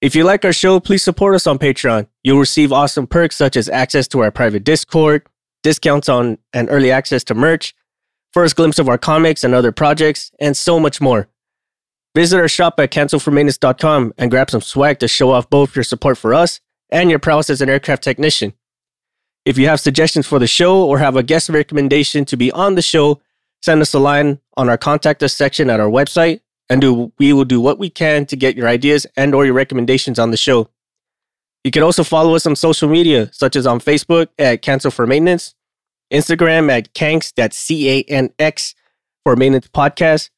If you like our show, please support us on Patreon. You'll receive awesome perks such as access to our private Discord, discounts on and early access to merch, first glimpse of our comics and other projects, and so much more. Visit our shop at cancelformaintenance.com and grab some swag to show off both your support for us and your prowess as an aircraft technician. If you have suggestions for the show or have a guest recommendation to be on the show, send us a line on our contact us section at our website and do, we will do what we can to get your ideas and or your recommendations on the show. You can also follow us on social media, such as on Facebook at Cancel for Maintenance, Instagram at Canks, that's C A N X for Maintenance Podcast,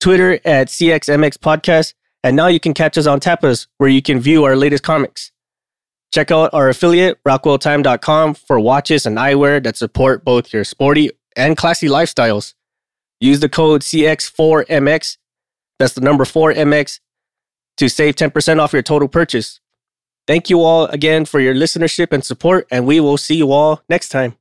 Twitter at CXMX Podcast, and now you can catch us on Tapas, where you can view our latest comics. Check out our affiliate, rockwelltime.com, for watches and eyewear that support both your sporty and classy lifestyles. Use the code CX4MX, that's the number 4MX, to save 10% off your total purchase. Thank you all again for your listenership and support, and we will see you all next time.